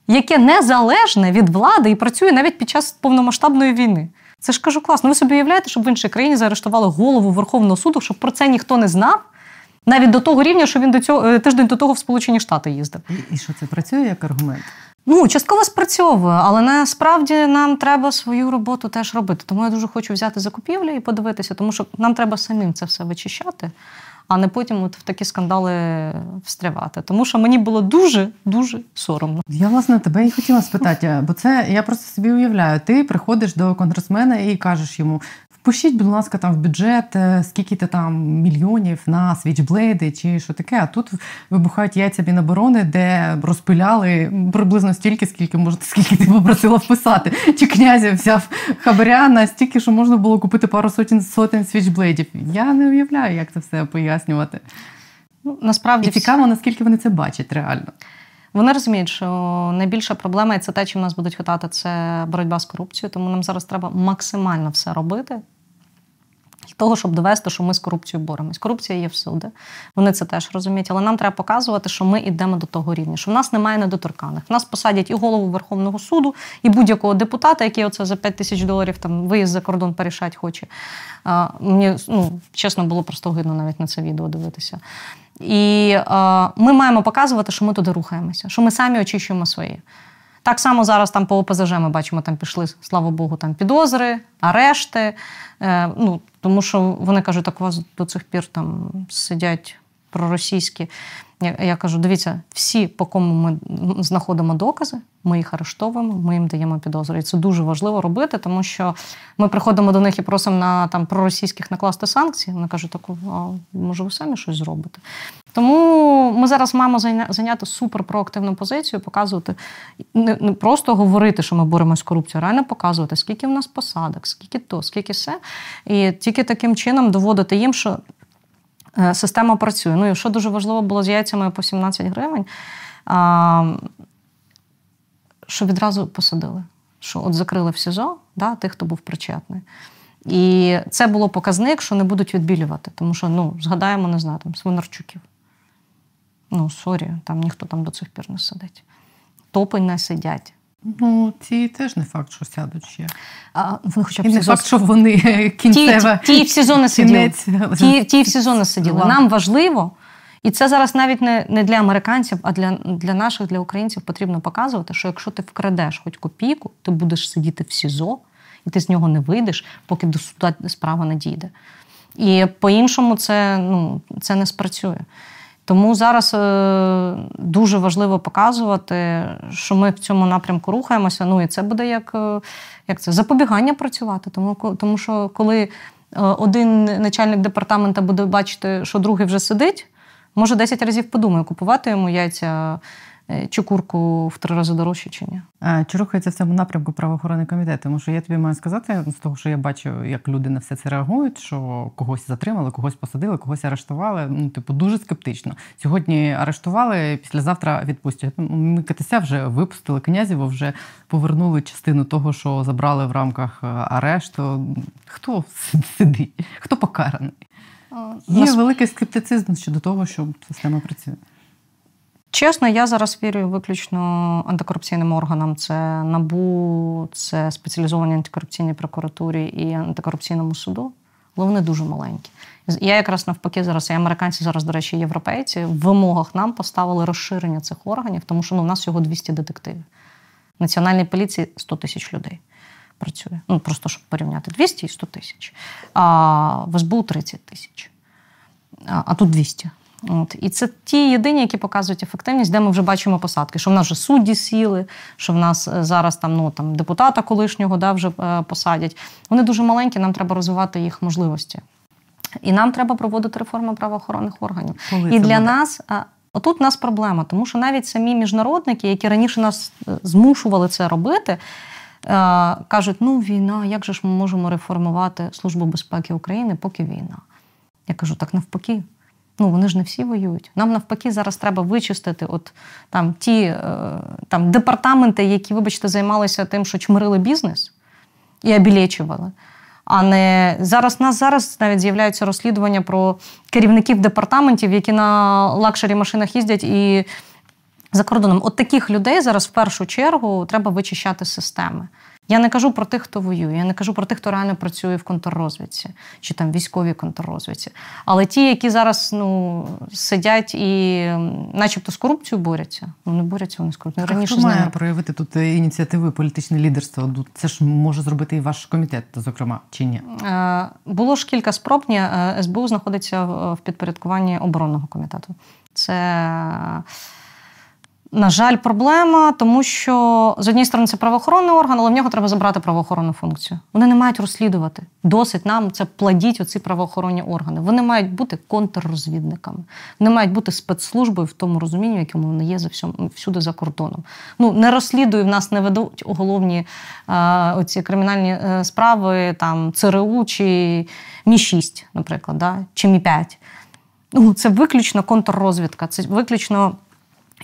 Speaker 8: яке незалежне від влади і працює навіть під час повномасштабної війни. Це ж кажу, класно. Ви собі уявляєте, щоб в іншій країні заарештували голову Верховного суду, щоб про це ніхто не знав. Навіть до того рівня, що він до цього тиждень до того в Сполучені Штати їздив.
Speaker 1: І що це працює як аргумент?
Speaker 8: Ну, частково спрацьовує, але насправді нам треба свою роботу теж робити. Тому я дуже хочу взяти закупівлі і подивитися, тому що нам треба самим це все вичищати, а не потім от в такі скандали встрявати. Тому що мені було дуже дуже соромно.
Speaker 1: Я власне тебе і хотіла спитати, бо це я просто собі уявляю. Ти приходиш до конгресмена і кажеш йому: Пишіть, будь ласка, там в бюджет, е, скільки ти там мільйонів на свічблейди чи що таке. А тут вибухають яйця Міноборони, де розпиляли приблизно стільки, скільки може, скільки ти попросила вписати. Чи князя взяв хабаря на стільки, що можна було купити пару сотень сотень свічблейдів. Я не уявляю, як це все пояснювати.
Speaker 8: Ну, насправді
Speaker 1: І цікаво, наскільки вони це бачать реально.
Speaker 8: Вони розуміють, що найбільша проблема і це те, чим нас будуть хитати, це боротьба з корупцією. Тому нам зараз треба максимально все робити, того, щоб довести, що ми з корупцією боремось. Корупція є всюди. Вони це теж розуміють, але нам треба показувати, що ми йдемо до того рівня, що в нас немає недоторканих. В нас посадять і голову Верховного суду, і будь-якого депутата, який оце за 5 тисяч доларів там виїзд за кордон порішати хоче. А, Мені ну, чесно було просто гидно навіть на це відео дивитися. І е, ми маємо показувати, що ми туди рухаємося, що ми самі очищуємо свої. Так само зараз там по ОПЗЖ ми бачимо, там пішли, слава Богу, там підозри, арешти. Е, ну, Тому що вони кажуть, так у вас до цих пір там сидять проросійські. Я, кажу: дивіться, всі, по кому ми знаходимо докази, ми їх арештовуємо, ми їм даємо підозри. І це дуже важливо робити, тому що ми приходимо до них і просимо на там проросійських накласти санкції. Вони кажуть, так, а може, ви самі щось зробите. Тому ми зараз маємо зайняти суперпроактивну позицію, показувати не, не просто говорити, що ми боремося з корупцією, а реально показувати, скільки в нас посадок, скільки то, скільки все. І тільки таким чином доводити їм, що система працює. Ну і що дуже важливо було з яйцями по 17 гривень, що відразу посадили. Що от закрили в СІЗО да, тих, хто був причетний. І це було показник, що не будуть відбілювати, тому що ну, згадаємо, не знаю, там Свинарчуків. Ну, sorry, там ніхто там до цих пір не сидить. Топи не сидять.
Speaker 1: Ну, ці теж не факт, що сядуть ще.
Speaker 8: А, вони хоча б
Speaker 1: І не
Speaker 8: СІЗО...
Speaker 1: факт, що вони кінцева...
Speaker 8: Ті, ті, ті в СІЗО не сиділи. Ті, ті в СІЗО не сиділи. Нам важливо, і це зараз навіть не не для американців, а для для наших, для українців потрібно показувати, що якщо ти вкрадеш хоч копійку, ти будеш сидіти в СІЗО, і ти з нього не вийдеш, поки до суда справа не дійде. І по-іншому це, ну, це не спрацює. Тому зараз е, дуже важливо показувати, що ми в цьому напрямку рухаємося. Ну і це буде як е, як це запобігання працювати. Тому тому що коли е, один начальник департамента буде бачити, що другий вже сидить, може 10 разів подумає, купувати йому яйця Е, чи курку в три рази дорожче, чи ні.
Speaker 1: А, Чи рухається в цьому напрямку правоохоронний комітет? Тому що я тобі маю сказати, з того, що я бачу, як люди на все це реагують, що когось затримали, когось посадили, когось арештували. Ну, типу, дуже скептично. Сьогодні арештували, післязавтра відпустять. Ну, ми КТС вже випустили князєво, вже повернули частину того, що забрали в рамках е, арешту. Хто сидить? Хто покараний? Є великий скептицизм щодо того, що система працює.
Speaker 8: Чесно, я зараз вірю виключно антикорупційним органам. Це НАБУ, це спеціалізовані антикорупційній прокуратурі і антикорупційному суду. Але вони дуже маленькі. Я якраз навпаки зараз, і американці зараз, до речі, європейці, в вимогах нам поставили розширення цих органів, тому що ну, у нас всього 200 детективів. В Національній поліції 100 тисяч людей працює. Ну, просто щоб порівняти 200 і 100 тисяч. А в СБУ 30 тисяч. А тут 200. От. І це ті єдині, які показують ефективність, де ми вже бачимо посадки, що в нас вже судді сіли, що в нас е, зараз там ну, там, депутата колишнього да, вже е, посадять. Вони дуже маленькі, нам треба розвивати їх можливості. І нам треба проводити реформу правоохоронних органів. Коли і для буде? нас. Отут у нас проблема, тому що навіть самі міжнародники, які раніше нас е, змушували це робити, кажуть: ну війна, як же ж ми можемо реформувати Службу безпеки України, поки війна? Я кажу, так навпаки. Ну, вони ж не всі воюють. Нам навпаки зараз треба вичистити от там ті е, там департаменти, які, вибачте, займалися тим, що чмирили бізнес і обілечували. А не зараз нас зараз навіть з'являються розслідування про керівників департаментів, які на luxury машинах їздять і за кордоном. От таких людей зараз в першу чергу треба вичищати з системи. Я не кажу про тих, хто воює, я не кажу про тих, хто реально працює в контррозвідці чи там військовій контррозвідці. Але ті, які зараз ну, сидять і начебто з корупцією борються, ну не борються вони з корупцією.
Speaker 1: Раніше хто має проявити тут ініціативи політичне лідерство? Ну, це ж може зробити і ваш комітет, зокрема, чи ні?
Speaker 8: Е, було ж кілька спроб. Ні, е, СБУ знаходиться в підпорядкуванні оборонного комітету. Це на жаль, проблема, тому що з однієї сторони це правоохоронний орган, але в нього треба забрати правоохоронну функцію. Вони не мають розслідувати. Досить нам це плодіть оці правоохоронні органи. Вони мають бути контррозвідниками, вони мають бути спецслужбою в тому розумінні, якому вони є за всьому всюди за кордоном. Ну не розслідують в нас, не ведуть уголовні е, оці кримінальні е, справи, там ЦРУ чи Мі 6 наприклад, да? чи Мі 5 Ну, це виключно контррозвідка, це виключно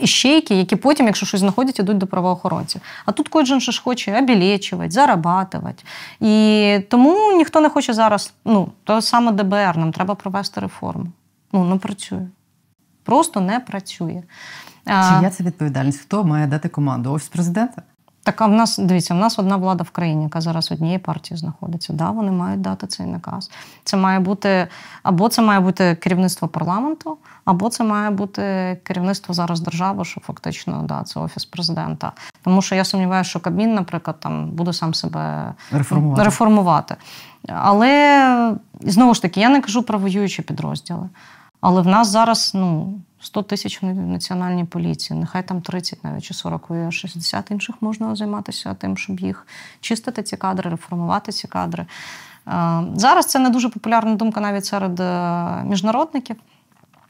Speaker 8: іщейки, які потім, якщо щось знаходять, ідуть до правоохоронців. А тут кожен ж хоче обілечувати, зарабатувати. І тому ніхто не хоче зараз. Ну, то саме ДБР, нам треба провести реформу. Ну, не працює. Просто не працює.
Speaker 1: Чия це відповідальність? Хто має дати команду? Офіс президента?
Speaker 8: Так, а в нас дивіться, в нас одна влада в країні, яка зараз однієї партії знаходиться. Да, вони мають дати цей наказ. Це має бути або це має бути керівництво парламенту, або це має бути керівництво зараз держави, що фактично да, це офіс президента. Тому що я сумніваюся, що Кабмін, наприклад, там буде сам себе реформувати. реформувати. Але знову ж таки, я не кажу про воюючі підрозділи. Але в нас зараз ну, 100 тисяч в національній поліції, нехай там 30 навіть чи 40 воює, 60 інших можна займатися тим, щоб їх чистити ці кадри, реформувати ці кадри. Е, зараз це не дуже популярна думка навіть серед е, міжнародників.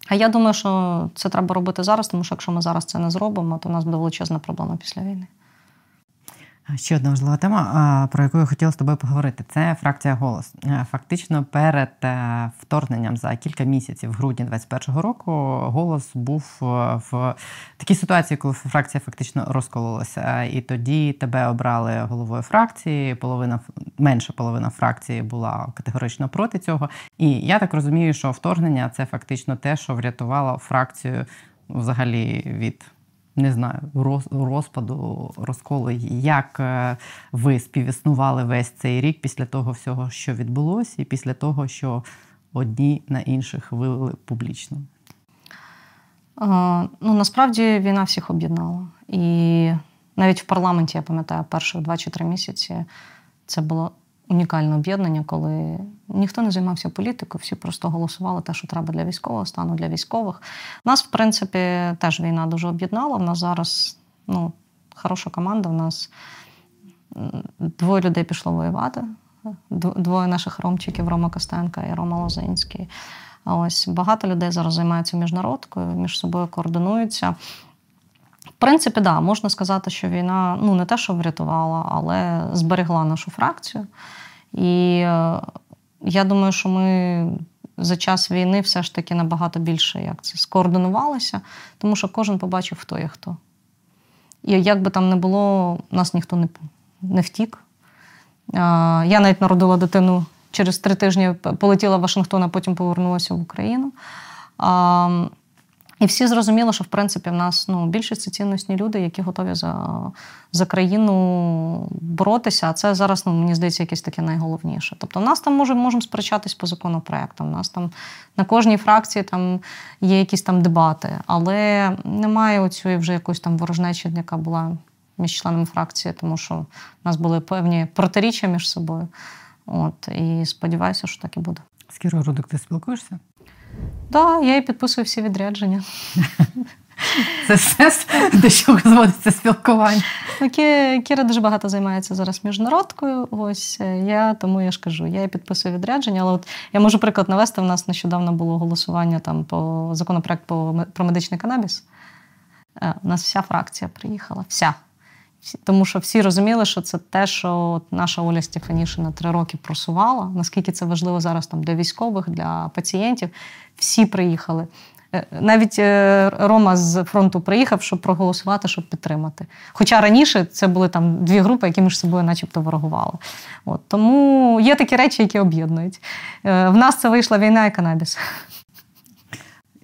Speaker 8: А я думаю, що це треба робити зараз, тому що якщо ми зараз це не зробимо, то у нас буде величезна проблема після війни.
Speaker 1: Ще одна важлива тема, про яку я хотіла з тобою поговорити, це фракція голос. Е, фактично, перед е, вторгненням за кілька місяців, в грудні 2021 року, голос був е, в такій ситуації, коли фракція фактично розкололася. І тоді тебе обрали головою фракції. Половина менша половина фракції була категорично проти цього. І я так розумію, що вторгнення це фактично те, що врятувало фракцію взагалі від не знаю, розпаду, розколу, як е, ви співіснували весь цей рік після того всього, що відбулося, і після того, що одні на інших вивели публічно?
Speaker 8: Ну, насправді війна всіх об'єднала. І навіть в парламенті, я пам'ятаю, перших два чи три місяці це було унікальне об'єднання, коли ніхто не займався політикою, всі просто голосували те, що треба для військового стану, для військових. Нас, в принципі, теж війна дуже об'єднала. У нас зараз ну, хороша команда. У нас двоє людей пішло воювати. Двоє наших ромчиків Рома Костенка і Рома Лозинський. Ось багато людей зараз займаються міжнародкою, між собою координуються. В принципі, да, можна сказати, що війна ну не те, що врятувала, але зберегла нашу фракцію. І е, я думаю, що ми за час війни все ж таки набагато більше як це скоординувалися, тому що кожен побачив, хто є хто. І як би там не було, нас ніхто не не втік. Я навіть народила дитину через три тижні, полетіла в Вашингтон, а потім повернулася в Україну. І всі зрозуміли, що в принципі в нас ну, більшість це цінностні люди, які готові за за країну боротися. А це зараз, ну, мені здається, якесь таке найголовніше. Тобто, в нас там може, можемо сперечатись по законопроектам. У нас там на кожній фракції там є якісь там дебати, але немає оцієї вже якоїсь там ворожнечі, яка була між членами фракції, тому що в нас були певні протиріччя між собою. От, І сподіваюся, що так і буде.
Speaker 1: З Рудик ти спілкуєшся?
Speaker 8: Так, да, я і підписую всі відрядження.
Speaker 1: Це все до чого зводиться спілкування.
Speaker 8: Ну, Кіра дуже багато займається зараз міжнародкою. Ось е, я тому я ж кажу, я підписую відрядження. Але от я можу приклад навести. У нас нещодавно було голосування там по законопроект про медичний канабіс. Е, у нас вся фракція приїхала. Вся. Тому що всі розуміли, що це те, що наша Оля Стефанішина три роки просувала. Наскільки це важливо зараз там для військових, для пацієнтів. Всі приїхали. Е, навіть е, Рома з фронту приїхав, щоб проголосувати, щоб підтримати. Хоча раніше це були там дві групи, які між собою, начебто, ворогували. От Тому є такі речі, які об'єднують. Е, в нас це вийшла війна і канабіс.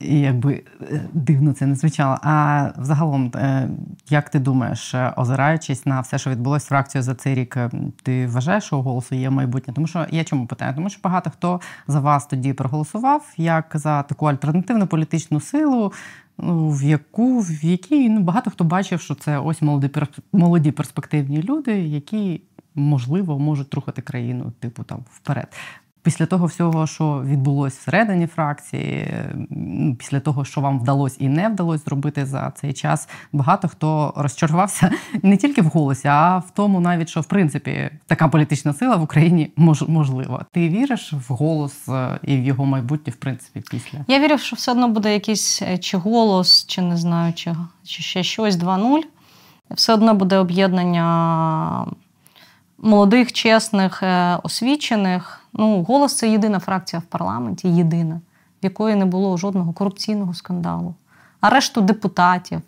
Speaker 1: Якби е, дивно це не звучало. А взагалом, е, як ти думаєш, е, озираючись на все, що відбулося з фракцією за цей рік, ти вважаєш, що у голосу є майбутнє? Тому що я чому питаю? Тому що багато хто за вас тоді проголосував як за таку альтернативну політичну силу, ну, в яку в якій ну багато хто бачив, що це ось молоді молоді перспективні люди, які можливо можуть рухати країну, типу там вперед після того всього, що відбулося всередині фракції, після того, що вам вдалося і не вдалося зробити за цей час, багато хто розчарувався не тільки в голосі, а в тому, навіть що в принципі така політична сила в Україні мож, можлива. Ти віриш в голос е, і в його майбутнє, в принципі, після
Speaker 8: я вірю, що все одно буде якийсь е, чи голос, чи не знаю, чи, чи ще щось 2-0. Все одно буде об'єднання молодих, чесних, е, освічених. Ну, голос це єдина фракція в парламенті, єдина, в якої не було жодного корупційного скандалу, арешту депутатів,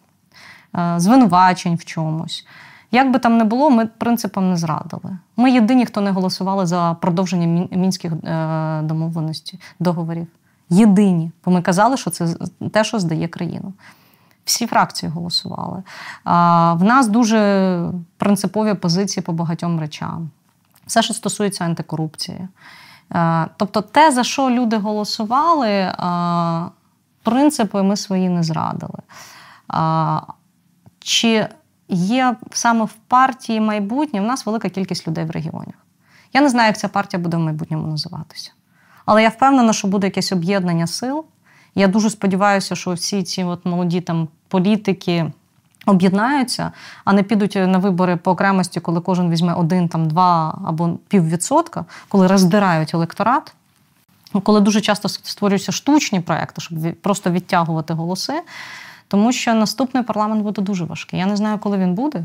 Speaker 8: е, звинувачень в чомусь. Як би там не було, ми принципам не зрадили. Ми єдині, хто не голосували за продовження мінських е, домовленостей, договорів. Єдині, бо ми казали, що це те, що здає країну. Всі фракції голосували. В нас дуже принципові позиції по багатьом речам. Все, що стосується антикорупції. Тобто, те, за що люди голосували, принципи ми свої не зрадили. Чи є саме в партії майбутнє? У нас велика кількість людей в регіонах. Я не знаю, як ця партія буде в майбутньому називатися. Але я впевнена, що буде якесь об'єднання сил. Я дуже сподіваюся, що всі ці от молоді там політики об'єднаються, а не підуть на вибори по окремості, коли кожен візьме один, там два або піввідсотка, коли роздирають електорат. Коли дуже часто створюються штучні проекти, щоб просто відтягувати голоси, тому що наступний парламент буде дуже важкий. Я не знаю, коли він буде.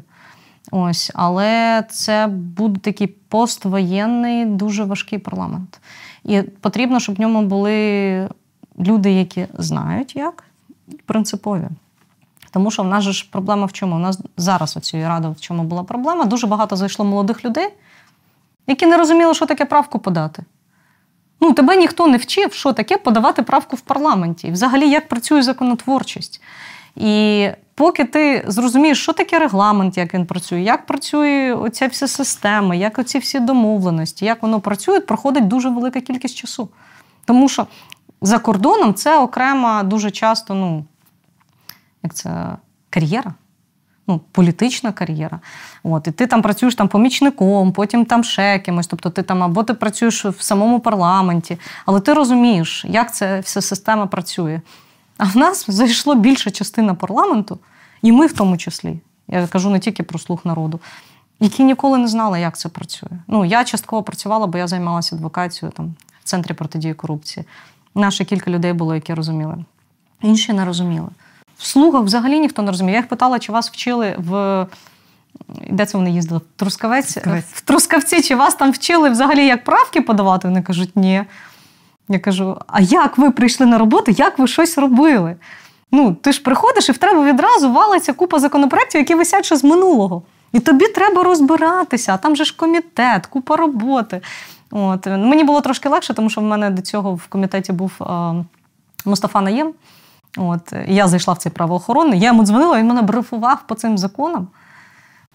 Speaker 8: Ось, але це буде такий поствоєнний, дуже важкий парламент. І потрібно, щоб в ньому були люди, які знають як, принципові. Тому що в нас же ж проблема в чому? У нас зараз оцієї ради в чому була проблема. Дуже багато зайшло молодих людей, які не розуміли, що таке правку подати. Ну, тебе ніхто не вчив, що таке подавати правку в парламенті. І взагалі, як працює законотворчість. І поки ти зрозумієш, що таке регламент, як він працює, як працює оця вся система, як оці всі домовленості, як воно працює, проходить дуже велика кількість часу. Тому що за кордоном це окрема дуже часто, ну, як це кар'єра. Ну, політична кар'єра. От, І ти там працюєш там помічником, потім там ще кимось. Тобто ти там або ти працюєш в самому парламенті, але ти розумієш, як ця вся система працює. А в нас зайшло більша частина парламенту, і ми в тому числі. Я кажу не тільки про слух народу, які ніколи не знали, як це працює. Ну, я частково працювала, бо я займалася адвокацією там, в центрі протидії корупції. Наше кілька людей було, які розуміли. Інші не розуміли. В слугах взагалі ніхто не розуміє. Я їх питала, чи вас вчили в. Де це вони їздили? В Трускавець? Трускавець. В Трускавці, чи вас там вчили взагалі як правки подавати? Вони кажуть, ні. Я кажу: а як ви прийшли на роботу, як ви щось робили? Ну, ти ж приходиш і в тебе відразу валиться купа законопроєктів, які висять ще з минулого. І тобі треба розбиратися, а там же ж комітет, купа роботи. От. Мені було трошки легше, тому що в мене до цього в комітеті був а, Мустафа Наєм. От. Я зайшла в цей правоохоронний, я йому дзвонила, він мене брифував по цим законам.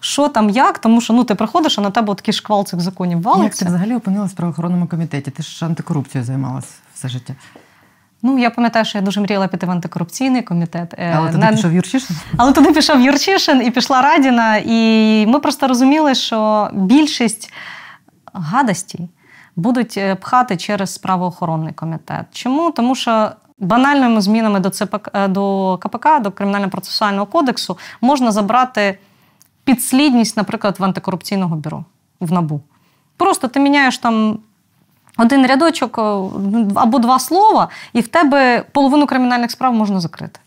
Speaker 8: Що там, як, тому що ну, ти приходиш, а на тебе такий шквал цих законів валиться.
Speaker 1: Як ти взагалі опинилась в правоохоронному комітеті? Ти ж антикорупцією займалась все життя.
Speaker 8: Ну, я пам'ятаю, що я дуже мріяла піти в антикорупційний комітет.
Speaker 1: Е, Але туди На... пішов Юрчишин?
Speaker 8: Але туди пішов Юрчишин і пішла Радіна. І ми просто розуміли, що більшість гадостей будуть е, пхати через правоохоронний комітет. Чому? Тому що. Банальними змінами до ЦПК е, до КПК, до кримінально-процесуального кодексу, можна забрати підслідність, наприклад, в антикорупційного бюро в НАБУ. Просто ти міняєш там один рядочок е, або два слова, і в тебе половину кримінальних справ можна закрити.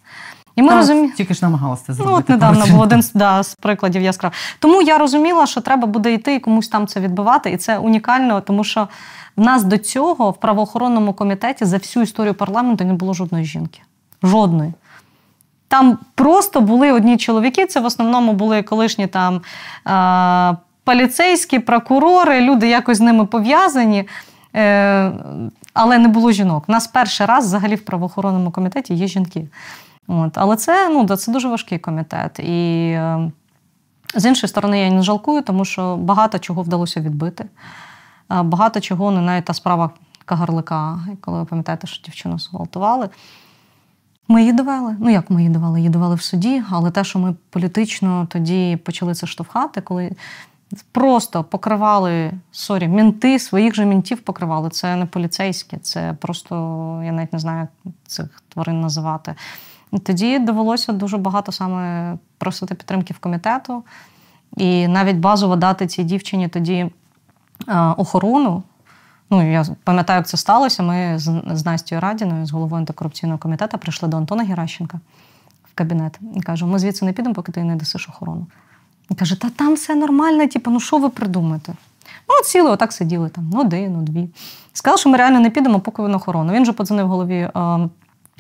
Speaker 1: І ми так, розумі... Тільки ж намагалася це зробити.
Speaker 8: Ну, от недавно був один да, з прикладів яскрав. Тому я розуміла, що треба буде йти і комусь там це відбивати, і це унікально, тому що в нас до цього в правоохоронному комітеті за всю історію парламенту не було жодної жінки. Жодної. Там просто були одні чоловіки, це в основному були колишні там е- поліцейські, прокурори, люди якось з ними пов'язані. Е, але не було жінок. У нас перший раз взагалі в правоохоронному комітеті є жінки. От. Але це ну, це дуже важкий комітет. І е, з іншої сторони, я не жалкую, тому що багато чого вдалося відбити. Е, багато чого, не навіть та справа Кагарлика, коли ви пам'ятаєте, що дівчину зґвалтували. Ми її довели. Ну, як ми її довели? Її довели в суді, але те, що ми політично тоді почали це штовхати, коли Просто покривали sorry, менти своїх же ментів покривали. Це не поліцейські, це просто, я навіть не знаю, цих тварин називати. І тоді довелося дуже багато саме просити підтримки в комітету. І навіть базово дати цій дівчині тоді е, охорону. Ну, я пам'ятаю, як це сталося. Ми з, Настю Радіною, з головою антикорупційного комітету, прийшли до Антона Геращенка в кабінет і кажемо: ми звідси не підемо, поки ти не дасиш охорону. І каже, та там все нормально, типу, ну що ви придумаєте? Ну, от сіли, отак сиділи там, ну один, ну дві. Сказав, що ми реально не підемо, поки він охорону. Він же подзвонив голові е,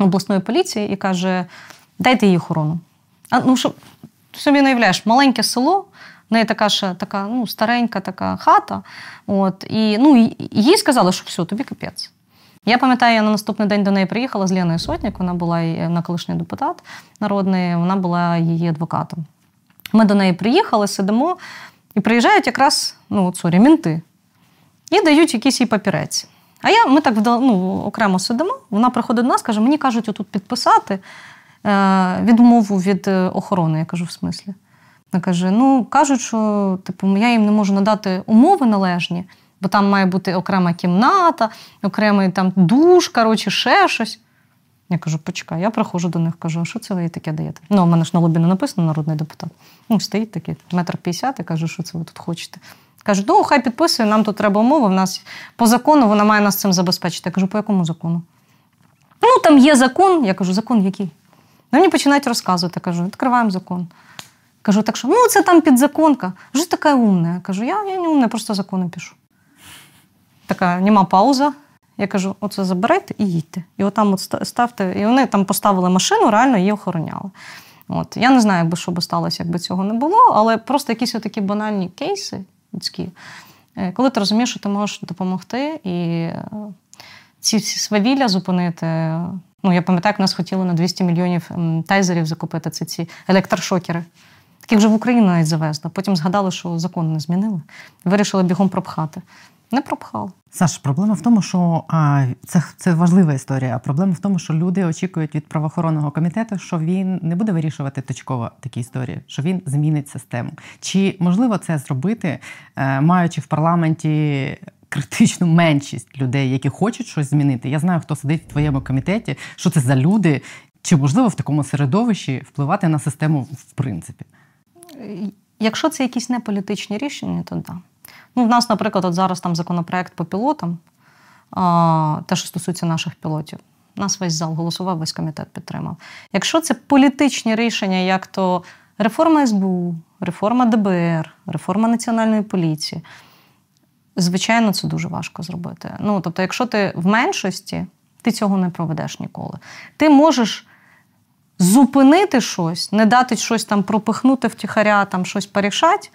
Speaker 8: обласної поліції і каже: дайте їй охорону. А ну що собі уявляєш, маленьке село, в неї така ж така ну, старенька така хата. От, І ну, їй сказали, що все, тобі капець. Я пам'ятаю, я на наступний день до неї приїхала з Леною Сотник, вона була на колишній депутат народний, вона була її адвокатом. Ми до неї приїхали, сидимо, і приїжджають якраз ну, sorry, менти і дають якийсь їй папірець. А я, ми так ну, окремо сидимо, вона приходить до нас, каже, мені кажуть, отут підписати е, відмову від е, охорони. Я кажу, в смислі. Вона каже: ну, кажуть, що типу, я їм не можу надати умови належні, бо там має бути окрема кімната, окремий там душ, коротше, ще щось. Я кажу, почекай, я приходжу до них, кажу, а що це ви таке даєте? Ну, у мене ж на лобі не написано народний депутат. Ну, стоїть такий, метр п'ятдесят, і кажу, що це ви тут хочете. Кажуть, ну хай підписує, нам тут треба умови. В нас по закону вона має нас цим забезпечити. Я кажу, по якому закону? Ну, там є закон. Я кажу, закон який? Ну, Мені починають розказувати. Кажу, відкриваємо закон. Кажу, так що, ну це там підзаконка. Що така умна? Я кажу, я, я не умна, просто закони пишу. Така нема пауза. Я кажу: оце забирайте і їдьте. І отам от ставте. І вони там поставили машину, реально її охороняли. От. Я не знаю, якби що би сталося, якби цього не було, але просто якісь такі банальні кейси людські, е, коли ти розумієш, що ти можеш допомогти і е, ці всі свавілля зупинити. Ну, я пам'ятаю, як нас хотіли на 200 мільйонів тайзерів закупити це ці електрошокери. Таких вже в Україну навіть завезли. Потім згадали, що закон не змінили. Вирішили бігом пропхати. Не пропхали.
Speaker 1: Саш, проблема в тому, що а, це це важлива історія. Проблема в тому, що люди очікують від правоохоронного комітету, що він не буде вирішувати точково такі історії, що він змінить систему. Чи можливо це зробити, е, маючи в парламенті критичну меншість людей, які хочуть щось змінити? Я знаю, хто сидить в твоєму комітеті, що це за люди, чи можливо в такому середовищі впливати на систему в принципі?
Speaker 8: Якщо це якісь неполітичні рішення, то так. Ну, В нас, наприклад, от зараз там законопроект по пілотам, те, що стосується наших пілотів. Нас весь зал голосував, весь комітет підтримав. Якщо це політичні рішення, як то реформа СБУ, реформа ДБР, реформа Національної поліції, звичайно, це дуже важко зробити. Ну, тобто, якщо ти в меншості, ти цього не проведеш ніколи. Ти можеш зупинити щось, не дати щось там пропихнути втіхаря, там щось порішати,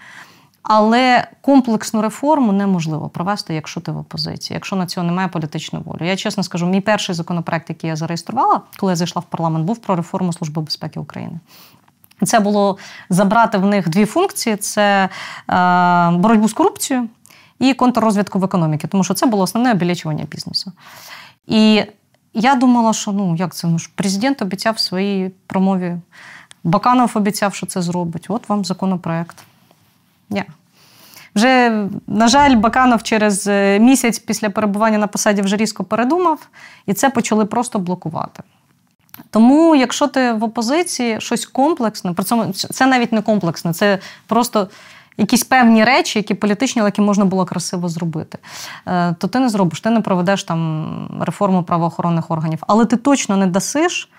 Speaker 8: але комплексну реформу неможливо провести, якщо ти в опозиції, якщо на цього немає політичної волі. Я чесно скажу, мій перший законопроект, який я зареєструвала, коли я зайшла в парламент, був про реформу Служби безпеки України. Це було забрати в них дві функції: це е, боротьбу з корупцією і контррозвідку в економіці, тому що це було основне обілічування бізнесу. І я думала, що ну як це ну президент обіцяв в своїй промові. Баканов обіцяв, що це зробить. От вам законопроект. Ні. Вже, на жаль, Баканов через е, місяць після перебування на посаді вже різко передумав, і це почали просто блокувати. Тому, якщо ти в опозиції щось комплексне, при цьому це навіть не комплексне, це просто якісь певні речі, які політичні, але які можна було красиво зробити, е, то ти не зробиш, ти не проведеш там реформу правоохоронних органів. Але ти точно не дасиш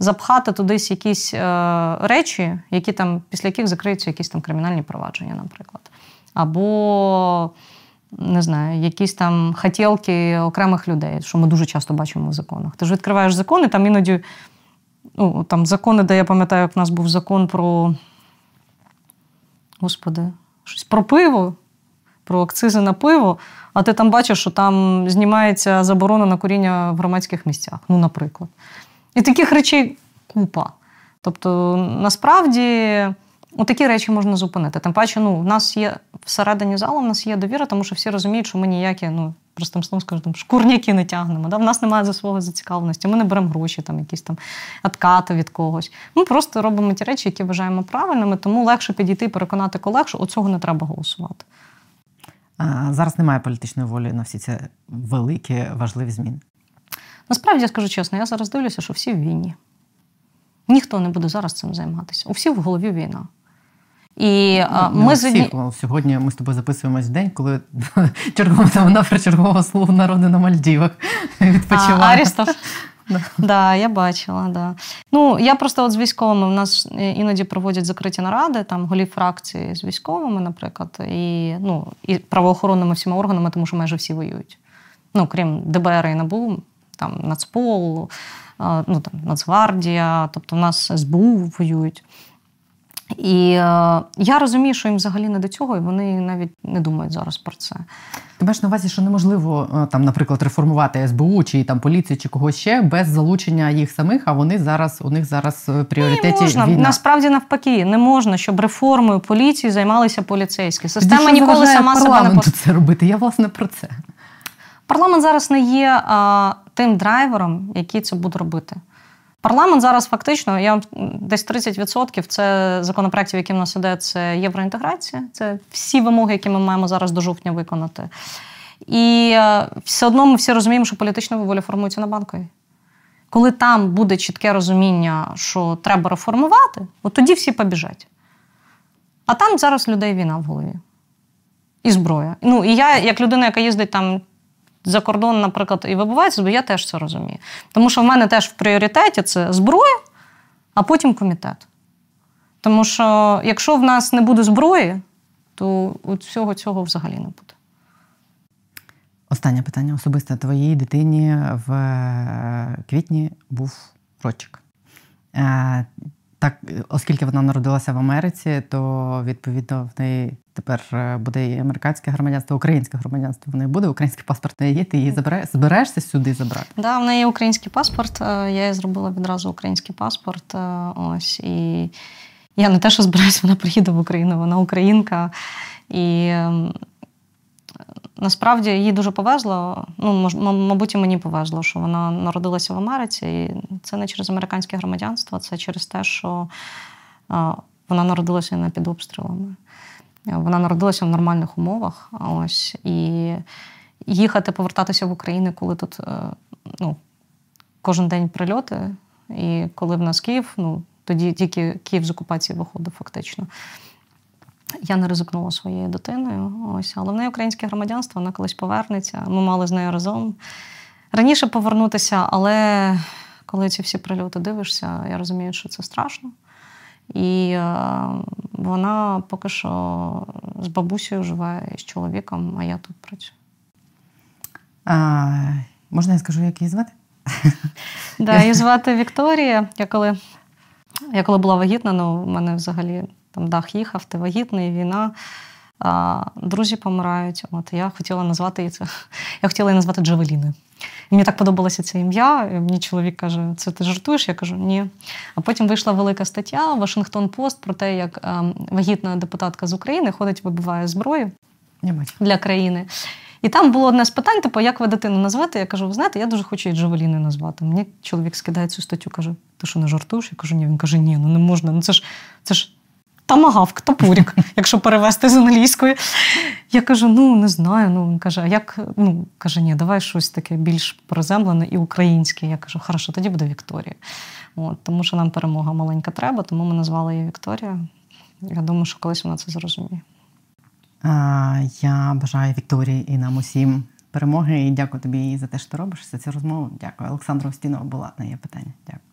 Speaker 8: запхати тудись якісь е, речі, які там, після яких закриються якісь там кримінальні провадження, наприклад. Або. Не знаю, якісь там хотілки окремих людей, що ми дуже часто бачимо в законах. Ти ж відкриваєш закони, там іноді ну, там закони, де я пам'ятаю, як в нас був закон про Господи, щось про пиво, про акцизи на пиво, а ти там бачиш, що там знімається заборона на куріння в громадських місцях, ну, наприклад. І таких речей купа. Тобто, насправді, такі речі можна зупинити. Тим паче, ну, в нас є всередині залу, в нас є довіра, тому що всі розуміють, що ми ніякі, ну, простим словом скажу, шкурняки не тягнемо. Да? В нас немає за свого зацікавленості, ми не беремо гроші, там, якісь там откати від когось. Ми просто робимо ті речі, які вважаємо правильними, тому легше підійти і переконати колег, що оцього не треба голосувати.
Speaker 1: Зараз немає політичної волі на всі ці великі важливі зміни.
Speaker 8: Насправді я скажу чесно, я зараз дивлюся, що всі в війні. Ніхто не буде зараз цим займатися. У всіх в голові війна. І
Speaker 1: ну, ми всіх, Сьогодні ми з тобою записуємось в день, коли чергова вона про чергового слугу народу на Мальдівах відпочиває.
Speaker 8: Арістов. Да. да, я бачила, да. Ну, я просто от з військовими в нас іноді проводять закриті наради, там голів фракції з військовими, наприклад, і ну, і правоохоронними всіма органами, тому що майже всі воюють. Ну, крім ДБР і НАБУ, там Нацпол, ну, там, Нацгвардія, тобто в нас СБУ воюють. І е, я розумію, що їм взагалі не до цього, і вони навіть не думають зараз про це.
Speaker 1: Ти маєш на увазі, що неможливо е, там, наприклад, реформувати СБУ чи там поліцію чи когось ще без залучення їх самих, а вони зараз у них зараз пріоритеті
Speaker 8: не можна.
Speaker 1: війна.
Speaker 8: Насправді навпаки, не можна, щоб реформою поліції займалися поліцейські. Система Тоді, ніколи сама себе не
Speaker 1: це робити. Я власне про це.
Speaker 8: Парламент зараз не є а, тим драйвером, який це буде робити. Парламент зараз фактично, я десь 30% це законопроєктів, які в нас іде, це євроінтеграція, це всі вимоги, які ми маємо зараз до жовтня виконати. І е, все одно ми всі розуміємо, що політична воля формується на банковій. Коли там буде чітке розуміння, що треба реформувати, от тоді всі побіжать. А там зараз людей війна в голові. І зброя. Ну, і я, як людина, яка їздить там за кордон, наприклад, і вибувається, бо я теж це розумію. Тому що в мене теж в пріоритеті це зброя, а потім комітет. Тому що якщо в нас не буде зброї, то от всього цього взагалі не буде.
Speaker 1: Останнє питання особисте. Твоїй дитині в е, квітні був рочик. Так, оскільки вона народилася в Америці, то відповідно в неї тепер е, буде і американське громадянство, українське громадянство в неї буде, український паспорт не є. Ти її забираєш, збираєшся сюди забрати?
Speaker 8: Так, да, в неї український паспорт. Е, я їй зробила відразу український паспорт. Е, ось і я не те, що збираюся, вона приїде в Україну, вона українка. І ем, насправді їй дуже повезло. Ну, мабуть, і мені повезло, що вона народилася в Америці. І це не через американське громадянство, це через те, що вона народилася не під обстрілами. Вона народилася в нормальних умовах. Ось і їхати, повертатися в Україну, коли тут е, ну, кожен день прильоти, і коли в нас Київ, ну тоді тільки Київ з окупації виходив, фактично. Я не ризикнула своєю дитиною. Ось, але в неї українське громадянство, вона колись повернеться. Ми мали з нею разом раніше повернутися, але коли ці всі прильоти дивишся, я розумію, що це страшно. І е, вона поки що з бабусею живе і з чоловіком, а я тут працюю.
Speaker 1: А, Можна я скажу, як її звати?
Speaker 8: Да, її звати Вікторія. Я коли я коли була вагітна, ну в мене взагалі там дах їхав, ти вагітний, війна, а, друзі помирають. От я хотіла назвати її це. Я хотіла її назвати Джавеліною. І мені так подобалося це ім'я. І мені чоловік каже: це ти жартуєш? Я кажу, ні. А потім вийшла велика стаття Вашингтон Пост про те, як а, вагітна депутатка з України ходить, вибиває зброю для країни. І там було одне з питань, типу, як ви дитину назвати? Я кажу, ви знаєте, я дуже хочу її Джавеліною назвати. Мені чоловік скидає цю статтю, каже, ти що не жартуєш? Я кажу, ні. Він каже, ні, ну не можна. Ну це ж це ж тамагавк, топурік, якщо перевести з англійської. Я кажу, ну не знаю. Ну він каже, а як ну каже, ні, давай щось таке більш приземлене і українське. Я кажу, хорошо, тоді буде Вікторія. От, Тому що нам перемога маленька треба, тому ми назвали її Вікторія. Я думаю, що колись вона це зрозуміє.
Speaker 1: Я бажаю Вікторії і нам усім перемоги. І дякую тобі за те, що ти робиш за цю розмову. Дякую. Олександру Устінова була на її питання. Дякую.